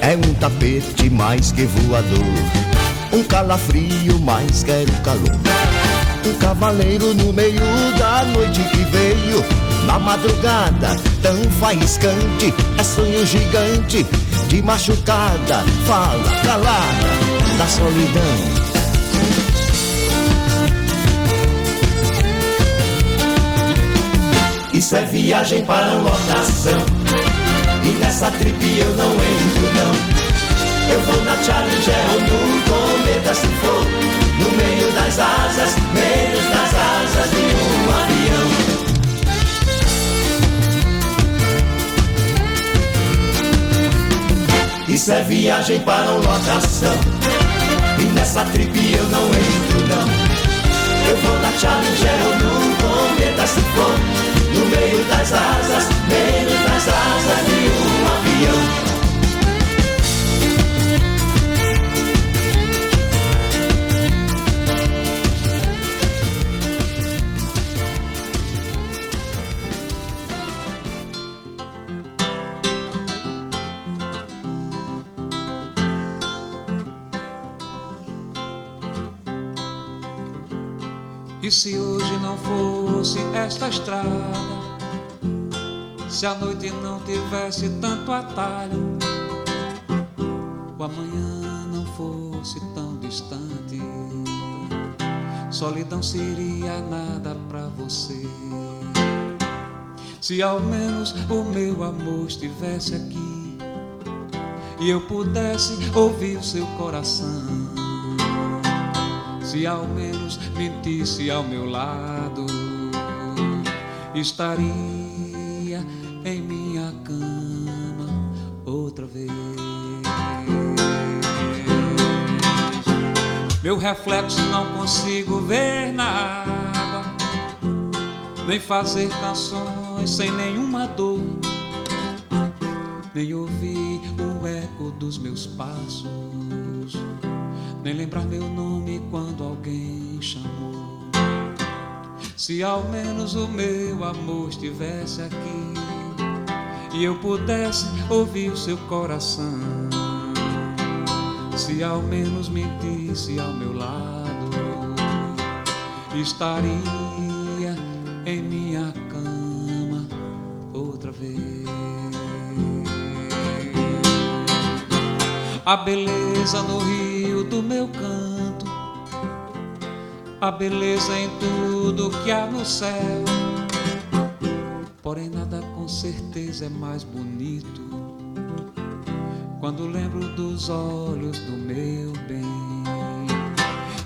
É um tapete mais que voador. Um calafrio mais quero calor. Um cavaleiro no meio da noite que veio. Na madrugada, tão faiscante. É sonho gigante de machucada. Fala calada da solidão. Isso é viagem para lotação. E nessa trip eu não entro, não. Eu vou na Challenger ou no cometa se for. No meio das asas, menos das asas de um avião. Isso é viagem para uma locação E nessa trip eu não entro não. Eu vou na Challenger no cometa se for. No meio das asas, menos das asas de um avião se hoje não fosse esta estrada, se a noite não tivesse tanto atalho, o amanhã não fosse tão distante, solidão seria nada pra você. Se ao menos o meu amor estivesse aqui e eu pudesse ouvir o seu coração se ao menos mentisse ao meu lado, estaria em minha cama outra vez. Meu reflexo não consigo ver na água, nem fazer canções sem nenhuma dor, nem ouvir o eco dos meus passos nem lembrar meu nome quando alguém chamou. Se ao menos o meu amor estivesse aqui e eu pudesse ouvir o seu coração, se ao menos me disse ao meu lado, estaria em minha cama outra vez. A beleza no rio meu canto, a beleza em tudo que há no céu. Porém, nada com certeza é mais bonito quando lembro dos olhos do meu bem.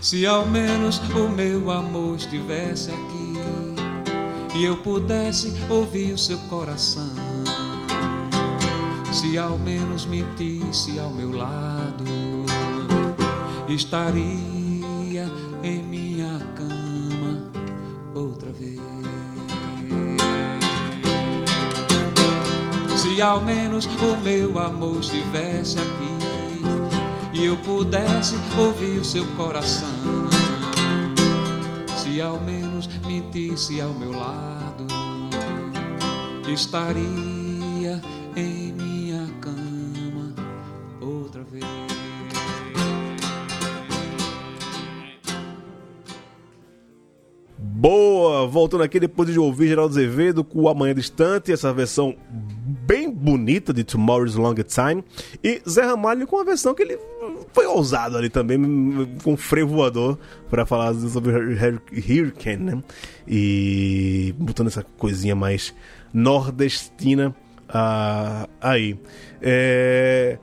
Se ao menos o meu amor estivesse aqui e eu pudesse ouvir o seu coração, se ao menos mentisse ao meu lado estaria em minha cama outra vez. Se ao menos o meu amor estivesse aqui e eu pudesse ouvir seu coração, se ao menos mentisse ao meu lado, estaria Voltando aqui depois de ouvir Geraldo Azevedo com o Amanhã Distante, essa versão bem bonita de Tomorrow's Long Time. E Zé Ramalho com uma versão que ele foi ousado ali também, com freio voador, para falar sobre Hurricane, né? E botando essa coisinha mais nordestina ah, aí. É...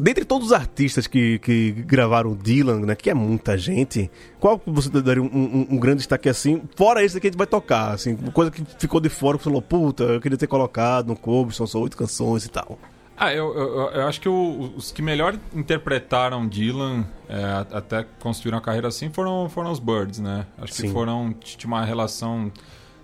dentre todos os artistas que, que gravaram Dylan, né, que é muita gente, qual você daria um, um, um grande destaque assim, fora esse que a gente vai tocar, assim, coisa que ficou de fora, que você falou, puta, eu queria ter colocado no cover, são só oito canções e tal. Ah, eu, eu, eu acho que o- os que melhor interpretaram Dylan, é, até construíram a carreira assim, foram, foram os Birds, né? Acho que Sim. foram, tinha uma relação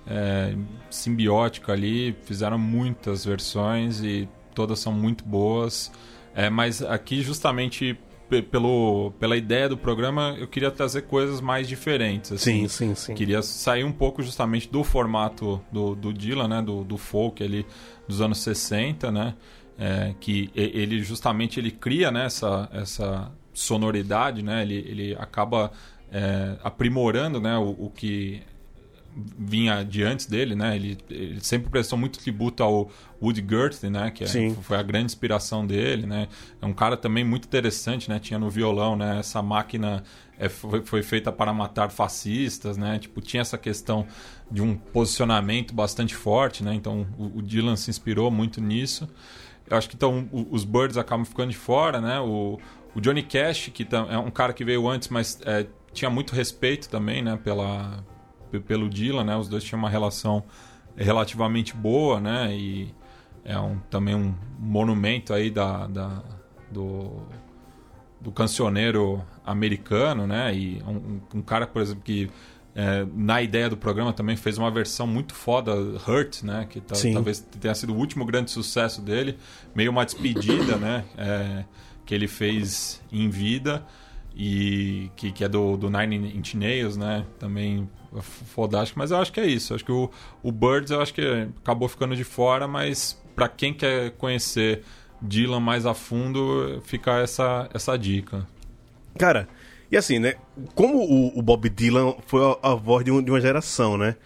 é, simbiótica ali, fizeram muitas versões e todas são muito boas. É, mas aqui, justamente pe- pelo, pela ideia do programa, eu queria trazer coisas mais diferentes. Assim. Sim, sim, sim. Queria sair um pouco justamente do formato do, do Dylan, né? Do, do folk ali dos anos 60, né? É, que ele justamente ele cria né, essa, essa sonoridade, né? Ele, ele acaba é, aprimorando né, o, o que vinha de antes dele, né? Ele, ele sempre prestou muito tributo ao Woody Guthrie, né? Que é- foi a grande inspiração dele, né? É um cara também muito interessante, né? Tinha no violão, né? Essa máquina é, foi, foi feita para matar fascistas, né? Tipo, tinha essa questão de um posicionamento bastante forte, né? Então o, o Dylan se inspirou muito nisso. eu acho que então o- os Birds acabam ficando de fora, né? O, o Johnny Cash, que é um cara que veio antes, mas é, tinha muito respeito também, né? Pela, pe- pelo Dylan, né? Os dois tinham uma relação relativamente boa, né? E é um, também um monumento aí da, da- do, do cancioneiro americano, né? E um, um- cara, por exemplo, que é, na ideia do programa também fez uma versão muito foda, Hurt, né? Que talvez tenha sido o último grande sucesso dele, meio uma despedida, né? É, que ele fez em vida e que, que é do, do Nine Inch Nails, né? Também fodástico, mas eu acho que é isso. Acho que o, o Birds eu acho que acabou ficando de fora, mas para quem quer conhecer Dylan mais a fundo, fica essa, essa dica. Cara, e assim, né? Como o, o Bob Dylan foi a, a voz de, um- de uma geração, né?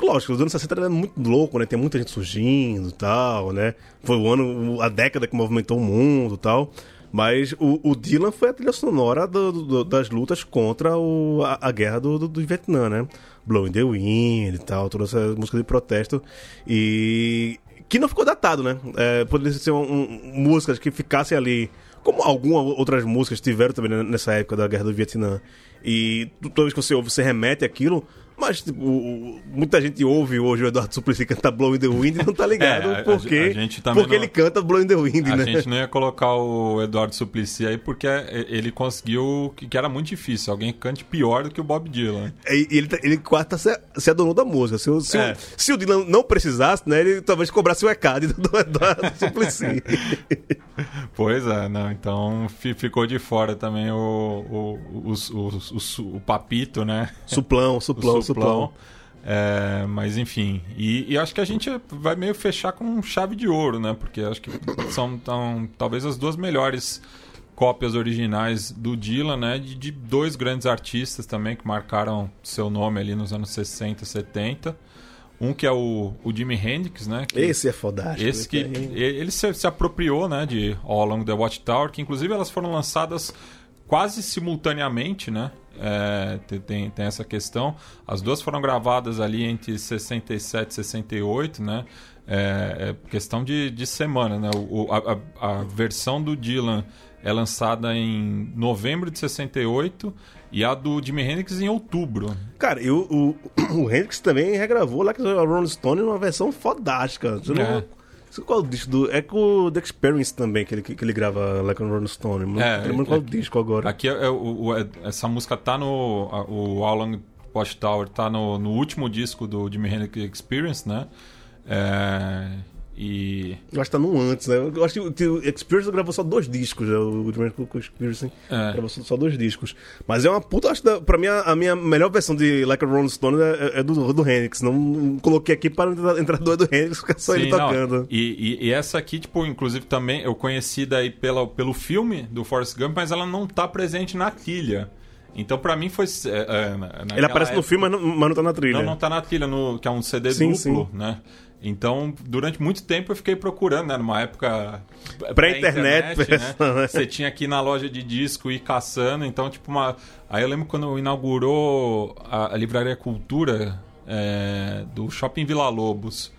Lógico, os anos 60 era muito louco, né? Tem muita gente surgindo e tal, né? Foi o ano, a década que movimentou o mundo e tal. Mas o, o Dylan foi a trilha sonora do- do- das lutas contra o- a, a guerra do, do, Vietnã, né? Blowing the Wind e tal, toda essa música de protesto. E. que não ficou datado, né? É, poderia ser um, um- músicas que ficassem ali. Como algumas outras músicas tiveram também nessa época da Guerra do Vietnã. E toda vez que você ouve, você remete aquilo. Mas, tipo, o- o- muita gente ouve hoje o Eduardo Suplicy cantar Blowing the Wind e não tá ligado É, a- por a a gente porque não- ele canta Blowing the Wind, A né? gente não ia colocar o Eduardo Suplicy aí porque ele conseguiu que era muito difícil. Alguém cante pior do que o Bob Dylan. E e ele, tá- ele quase tá se, se adonou da música. Se, o- se, o- É. se o Dylan não precisasse, né? Ele talvez cobrasse o ECAD do Eduardo Suplicy. Pois é, não. Então fi- ficou de fora também o, o, o, o, Papito, né? suplão, suplão, suplão. É, mas enfim, e, e acho que a gente vai meio fechar com chave de ouro, né? Porque acho que são tão, talvez as duas melhores cópias originais do Dylan, né? De, de dois grandes artistas também que marcaram seu nome ali nos anos 60, 70. Um que é o, o Jimi Hendrix, né? Que, Esse é fodástico. esse que aí. ele se, se apropriou, né, de All Along the Watchtower, que inclusive elas foram lançadas quase simultaneamente, né? É, tem- tem, essa questão. As duas foram gravadas ali entre 67 e 68, né? É, é questão de, de semana, né? O- a, a- a versão do Dylan é lançada em novembro de 68 e a do Jimi Hendrix em outubro. Cara, e o, o, o Hendrix também regravou lá que a Rolling Stone numa versão fodástica. Você não- É. Qual é o disco do. É com o The Experience também que ele, que ele grava Like a Rolling Stone. Não É, lembro qual é o é- disco agora. Aqui é, o- o- é- essa música tá no. O How Long Watchtower tá no, no último disco do Jimi Hendrix Experience, né? É, e. Eu acho que tá no antes, né? Eu acho que o- o Experience gravou só dois discos, né? O Jimmy Cook Experience É. gravou só, só dois discos. Mas é uma puta, acho que pra mim a, minha melhor versão de Like a Rolling Stone é, é do, do Hendrix. Não, não coloquei aqui para entrar, dois do Hendrix, ficar só ele Sim, não, tocando. E, e- e essa aqui, tipo, inclusive também eu conheci daí pela, pelo filme do Forrest Gump, mas ela não tá presente na trilha. Então, pra mim, foi. é, é, Ele aparece no época- filme, mas não, mas não tá na trilha. Não, não tá na trilha, no, que é um CD Sim, duplo, sim. né? Então, durante muito tempo eu fiquei procurando, né? Numa época Pré-internet, né? né? Você tinha que ir na loja de disco e ir caçando. Então, tipo, uma... Aí eu lembro quando inaugurou a, a Livraria Cultura é, do Shopping Vila Lobos.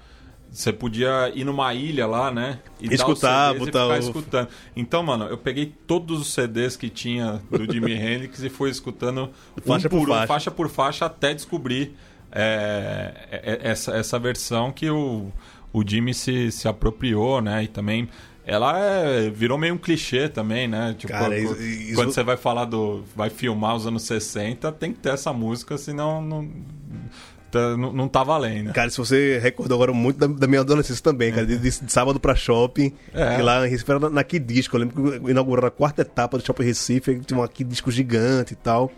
Você podia ir numa ilha lá, né? E Escutar, botar ficar o- escutando. Então, mano, eu peguei todos os CDs que tinha do Jimi Hendrix e fui escutando Faixa um por por um, faixa. faixa por faixa até descobrir é, é- é- essa, essa versão que o, o Jimmy se, se apropriou, né? E também ela é- virou meio um clichê também, né? Tipo, Cara, quando, isso- quando você vai falar do. vai filmar os anos 60, tem que ter essa música, senão não, tá- não, não tá valendo. Cara, se você recordou agora muito da, da minha adolescência também, cara, de, de- de sábado pra shopping, É. e lá em Recife era na, na Kidisco, eu lembro que inauguraram a quarta etapa do Shopping Recife, tinha uma Kidisco gigante e tal.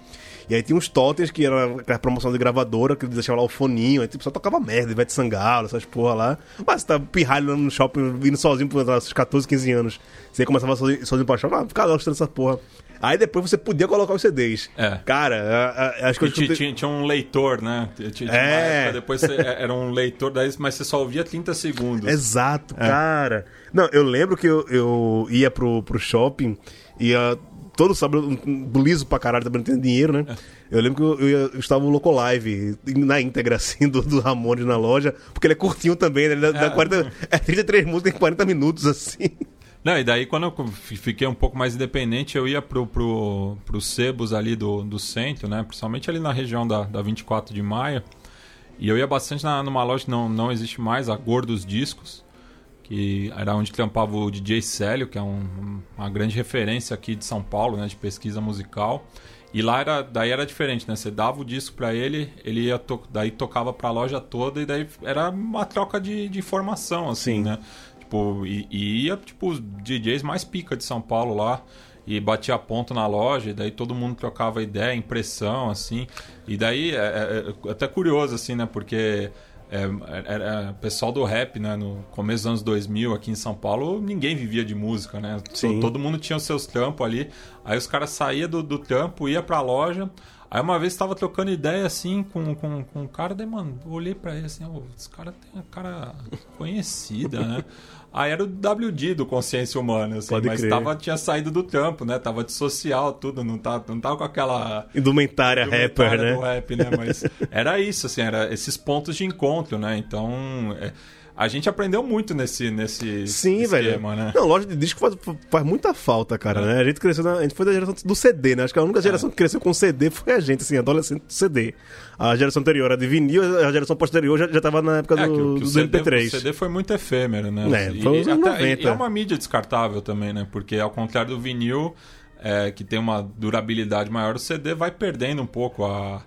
E aí tinha uns totens que era aquela promoção de gravadora, que eles deixavam lá o foninho, aí tipo, só tocava merda, Ivete Sangalo, essas porra lá. Mas você tá pirralho lá no shopping, indo sozinho por lá, seus 14, 15 anos. Você começava sozinho, sozinho pra shopping, ah, fica lá escutando essa porra. Aí depois você podia colocar os CDs. É. Cara, acho que eu tinha, tinha- tinha um leitor, né? Tinha, É. época, depois você- era um leitor, daí, mas você só ouvia 30 segundos. Exato, cara. Não, eu lembro que eu, eu ia pro, pro shopping, ia todo sábado, um- um liso pra caralho, também não tinha dinheiro, né? Eu lembro que eu, eu, ia- eu estava no Loco Live, na íntegra, assim, do, do Ramones na loja, porque ele é curtinho também, né? Ele dá, dá É. 40, é 33 músicas em 40 minutos, assim. Não, e daí quando eu fi- fiquei um pouco mais independente, eu ia pro, pro, pros sebos ali do, do centro, né? Principalmente ali na região da, da 24 de maio. E eu ia bastante na, numa loja que não, não existe mais, a Gordos Discos, que era onde trampava o DJ Célio, que é um- uma grande referência aqui de São Paulo, né? De pesquisa musical. E lá era, daí era diferente, né? Você dava o disco pra ele, ele ia to daí tocava pra loja toda e daí era uma troca de, de informação, assim, Sim. né? Tipo, e, e ia, tipo, os DJs mais pica de São Paulo lá. E batia ponto na loja, e daí todo mundo trocava ideia, impressão, assim. E daí é, é- é até curioso, assim, né? Porque é, era pessoal do rap, né? No começo dos anos 2000, aqui em São Paulo, ninguém vivia de música, né? Sim. Todo mundo tinha os seus trampos ali. Aí os caras saíam do, do trampo, ia pra loja. Aí uma vez tava trocando ideia assim com, com, com um cara, daí, mano, olhei pra ele assim, "Ô, esse cara tem uma cara conhecida, né? Aí era o WD do Consciência Humana, assim, Pode mas crer. tava, tinha saído do trampo, né? Tava de social, tudo, não tava, não tava com aquela Indumentária rapper, documentário né? do rap, né? Mas era isso, assim, era esses pontos de encontro, né? Então, é, a gente aprendeu muito nesse, nesse Sim, esquema, velho. né? Não, loja de disco faz, faz muita falta, cara, É. né? A gente cresceu, na- a gente foi da geração do CD, né? Acho que a única geração que cresceu com CD foi a gente, assim, adolescente do CD. A geração anterior era de vinil, a geração posterior já, já tava na época É, do, que, que do o CD, MP3. o CD foi muito efêmero, né? É, foi e, até- 90. e é uma mídia descartável também, né? Porque ao contrário do vinil, é, que tem uma durabilidade maior, o CD vai perdendo um pouco a.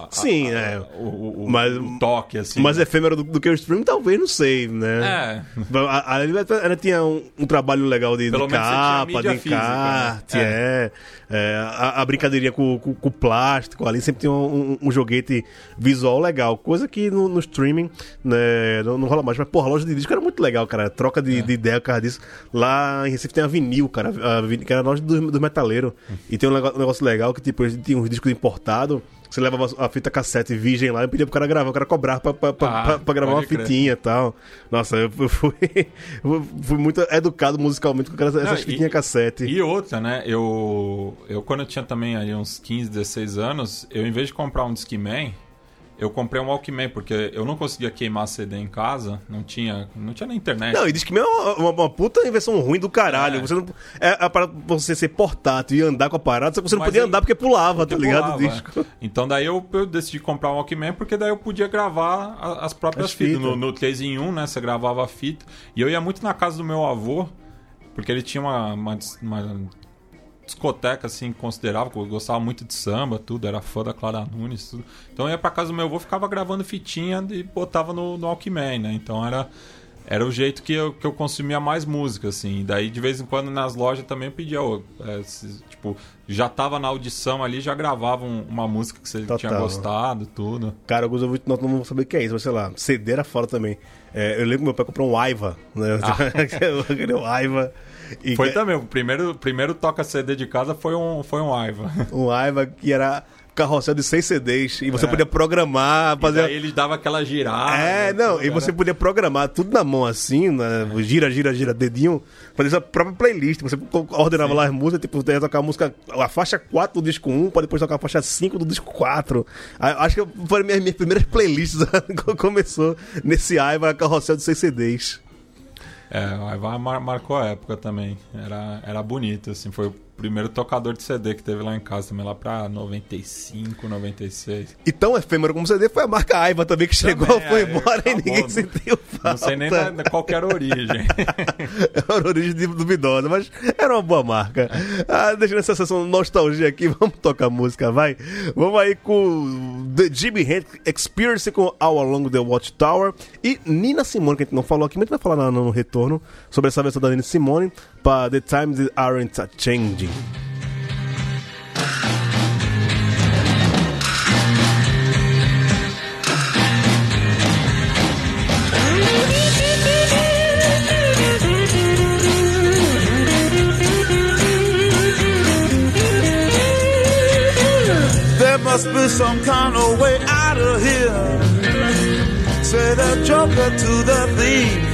a- Sim, a- é. O, o- Mas- o toque, assim. Mais né? efêmero do, do que o stream, talvez, não sei, né? É. A- Ela tinha um, um trabalho legal de, de Pelo tinha capa, de física, encarte, né? é. É, a, a brincadeirinha com, com, com o plástico ali, sempre tinha um, um- um joguete visual legal, coisa que no, no streaming né, não, não rola mais. Mas, porra, a loja de disco era muito legal, cara. Troca É. de, de ideia por causa disso. Lá em Recife tem a vinil, cara, a vinil, que era a loja dos do metaleiros. E tem um negócio, um negócio legal que, tipo, eles tinham uns discos importados. Você levava a fita cassete virgem lá e pedia pro cara gravar, o cara cobrava pra, pra, pra, Ah, pra- gravar uma crer. fitinha e tal. Nossa, eu fui, eu fui muito educado musicalmente com essas Não, e- fitinhas cassete. E outra, né? Eu, eu quando eu tinha também aí uns 15, 16 anos, eu em vez de comprar um Discman, eu comprei um Walkman, porque eu não conseguia queimar CD em casa, não tinha, não tinha na internet. Não, e que é uma, uma, uma puta invenção ruim do caralho. É. Você não, é, é para você ser portátil e andar com a parada, você não Mas podia aí- andar porque pulava, tá Porque ligado? O pulava, disco. é. Então daí eu, eu decidi comprar um Walkman porque daí eu podia gravar as próprias As fitas. fitas. No, no 3 em 1, né? Você gravava a fita. E eu ia muito na casa do meu avô, porque ele tinha uma, uma, uma discoteca assim considerável, eu gostava muito de samba, tudo, era fã da Clara Nunes, tudo. Então eu ia pra casa do meu avô, ficava gravando fitinha e botava no, no Walkman, né? Então era era o jeito que eu, que eu consumia mais música, assim. Daí, de vez em quando, nas lojas também eu pedia, é, se- tipo, já tava na audição ali, já gravava um- uma música que você Total. tinha gostado, tudo. Cara, alguns ouvintes não, não vão saber o que é isso, mas sei lá, CD era fora também. É, eu lembro que meu pai comprou um Aiva, né? Aquele Aiva. E Foi que- também, o primeiro, primeiro toca CD de casa foi um, foi um Aiva. Um Aiva que era carrossel de seis CDs e você É. podia programar, E fazer. daí ele dava aquela girada. É, não, e você era- podia programar tudo na mão assim, né? gira, gira, gira, dedinho, fazer sua própria playlist. Você ordenava lá as músicas, tipo, você ia tocar a música, a faixa 4 do disco 1, pra depois tocar a faixa 5 do disco 4. Aí, Acho que foram minhas, minhas primeiras playlists quando começou nesse Aiva carrossel de 6 CDs. É, mar- marcou a época também. Era, era bonito, assim. Foi primeiro tocador de CD que teve lá em casa também, lá pra 95, 96. E tão efêmero como CD foi a marca Aiva também, que chegou, Também, foi é, embora e acabou, ninguém não- sentiu falta. Não sei nem da, da qual que era a origem. Era uma origem duvidosa, mas era uma boa marca. Ah, deixando essa sessão de nostalgia aqui, vamos tocar música, vai. Vamos aí com The Jimi Hendrix Experience com All Along the Watchtower e Nina Simone, que a gente não falou aqui, mas a gente vai falar no, no retorno sobre essa versão da Nina Simone para The Times Aren't Changing. There must be some kind of way out of here. Say the joker to the thief.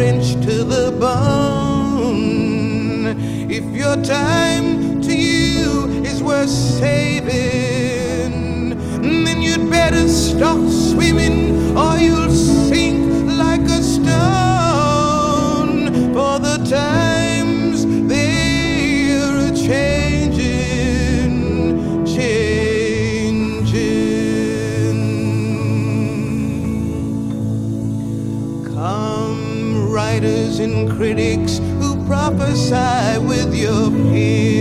drenched to the bone. If your time to you is worth saving, then you'd better stop swimming. critics who prophesy with your peers.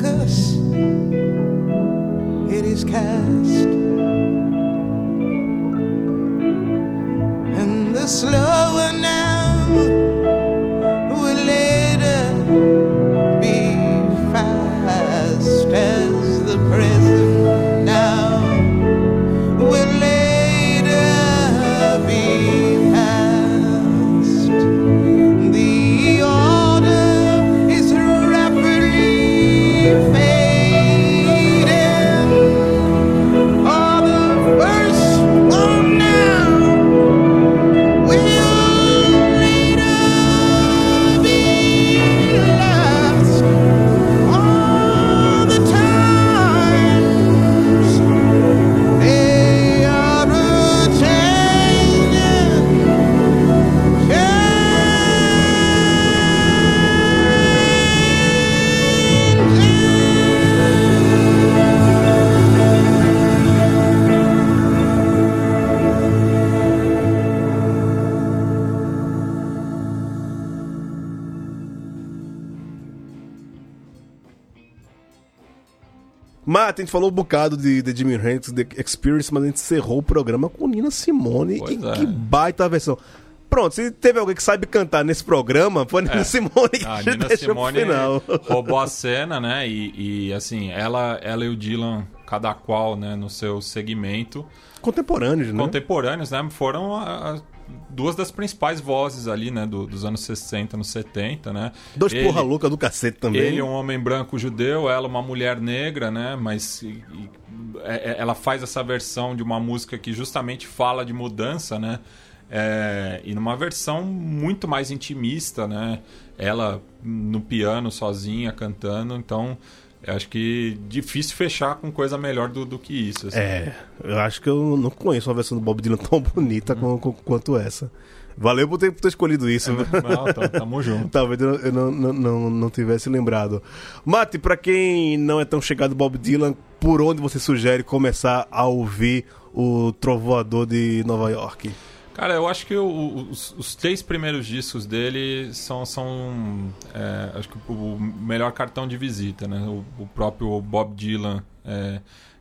Curse it is cast, and the slower a gente falou um bocado de, de Jimi Hendrix, The Experience, mas a gente encerrou o programa com Nina Simone. Pois e é. que baita versão. Pronto, se teve alguém que sabe cantar nesse programa, foi a Nina É. Simone que A a gente Nina Simone final. roubou a cena, né? E, e, assim, ela, ela e o Dylan, cada qual, né, no seu segmento, Contemporâneos, né? contemporâneos, né? Foram a- a- duas das principais vozes ali, né? do- dos anos 60, anos 70, né? Dois Ele- porra louca do cacete também. Ele é um homem branco judeu, ela uma mulher negra, né? Mas e- e- é- é- ela faz essa versão de uma música que justamente fala de mudança, né? É, e numa versão muito mais intimista, né? Ela no piano sozinha cantando, então acho que difícil fechar com coisa melhor do, do que isso. assim. É, eu acho que eu não conheço uma versão do Bob Dylan tão bonita com- com- quanto essa. Valeu por ter, por ter escolhido isso. Não, tam- tamo junto. Talvez eu, eu não, não, não, não tivesse lembrado. Mate, pra quem não é tão chegado Bob Dylan, por onde você sugere começar a ouvir o Trovoador de Nova York? Cara, eu acho que o- os, os três primeiros discos dele são, são é, acho que o melhor cartão de visita, né? O, o próprio Bob Dylan é,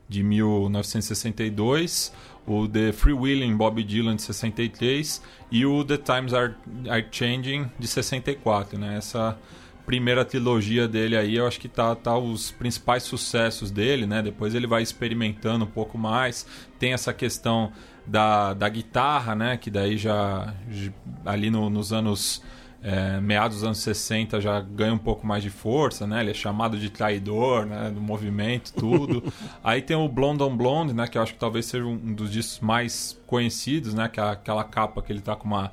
de 1962, o The Freewheeling Bob Dylan de 63 e o The Times Are, Are Changing de 64, né? Essa primeira trilogia dele aí, eu acho que tá, tá os principais sucessos dele, né? Depois ele vai experimentando um pouco mais. Tem essa questão da, da guitarra, né? Que daí já, ali no- nos anos é, meados dos anos 60 já ganha um pouco mais de força, né? Ele é chamado de traidor, né? Do movimento, tudo. Aí tem o Blonde on Blonde, né? Que eu acho que talvez seja um um dos discos mais conhecidos, né? Que é aquela capa que ele tá com uma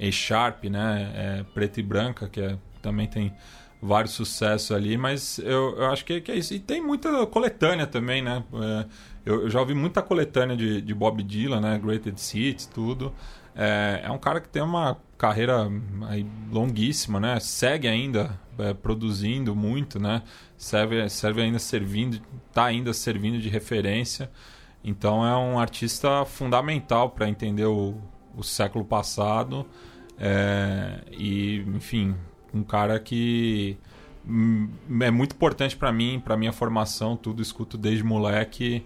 E-Sharp, né? É, preta e branca, que é- também tem vários sucessos ali, mas eu, eu acho que, que é isso. E tem muita coletânea também, né? É, eu, eu já ouvi muita coletânea de, de Bob Dylan, né? Greatest Hits, tudo. É, é um cara que tem uma carreira longuíssima, né? Segue ainda é, produzindo muito, né? Serve, serve ainda servindo, tá ainda servindo de referência. Então é um artista fundamental para entender o, o século passado. É, e, enfim, um cara que é muito importante para mim, para minha formação, tudo escuto desde moleque.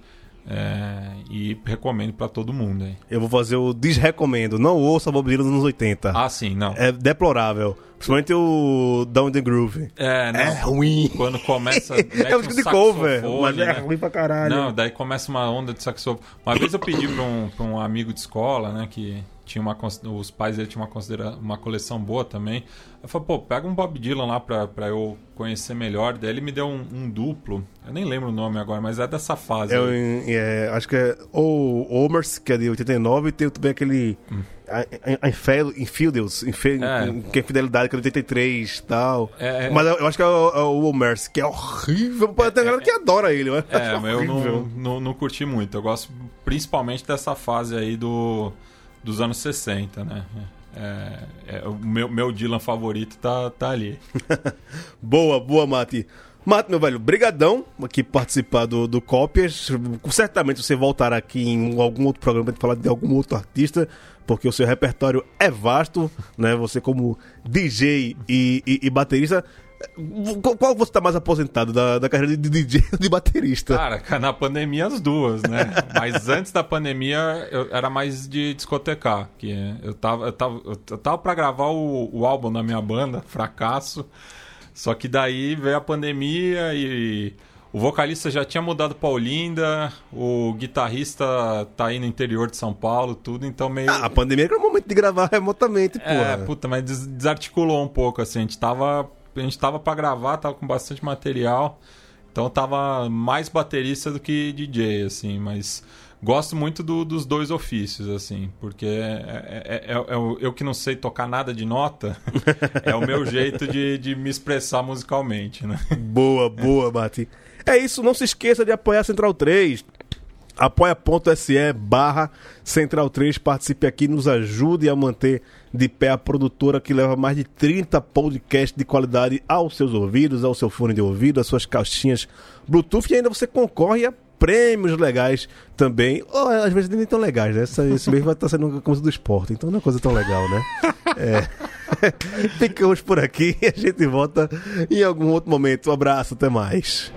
É, e recomendo para todo mundo. Hein? Eu vou fazer o desrecomendo. Não ouça Bob Dylan nos anos 80. Ah, sim, não. É deplorável. Principalmente o Down the Groove. É, não. É ruim. Quando começa. É um de cover, mas é né? ruim pra caralho. Não, daí começa uma onda de saxofone. Uma vez eu pedi pra um, pra um amigo de escola, né, que tinha uma os pais dele tinham uma, uma coleção boa também. Eu falei, pô, pega um Bob Dylan lá pra, pra eu conhecer melhor. Daí ele me deu um, um duplo. Eu nem lembro o nome agora, mas é dessa fase. É, é, acho que é o Omers, que é de 89, e tem também aquele. Infel- Infidels, Hum. É. que é Fidelidade, que é de 83 e tal. É, é. Mas eu, eu acho que é o, é o Omers, que é horrível. Pode ter galera que adora ele, mas É, acho mas eu não, não, não curti muito. Eu gosto principalmente dessa fase aí do, dos anos 60, né? É, é, o meu, meu Dylan favorito tá, tá ali. Boa, boa, Mati. Mati, meu velho, brigadão aqui participar do, do Cópias. Certamente você voltará aqui em algum outro programa gente falar de algum outro artista, porque o seu repertório é vasto, né? Você como DJ e, e- e baterista. Qual, você tá mais aposentado, da, da carreira de DJ ou de baterista? Cara, na pandemia as duas, né? Mas antes da pandemia eu era mais de discotecar. Que eu tava, eu tava, eu tava pra gravar o, o álbum da minha banda, Fracasso. Só que daí veio a pandemia e o vocalista já tinha mudado pra Olinda, o guitarrista tá aí no interior de São Paulo, tudo, então meio. Ah, a pandemia era o momento de gravar remotamente, É, porra. puta, mas des- desarticulou um pouco, assim. A gente tava, a gente tava pra gravar, tava com bastante material. Então tava mais baterista do que DJ, assim. Mas gosto muito do- dos dois ofícios, assim. Porque é, é- é- é o- eu que não sei tocar nada de nota, é o meu jeito de, de me expressar musicalmente, né? Boa, boa, Mati. É isso, não se esqueça de apoiar Central 3. apoia.se barra Central 3, participe aqui, nos ajude a manter de pé a produtora que leva mais de 30 podcasts de qualidade aos seus ouvidos, ao seu fone de ouvido, às suas caixinhas Bluetooth e ainda você concorre a prêmios legais também, ou às vezes nem tão legais, né? Essa- Esse mês vai estar sendo uma coisa do esporte, então não é coisa tão legal, né? É. Ficamos por aqui e a gente volta em algum outro momento. Um abraço, até mais.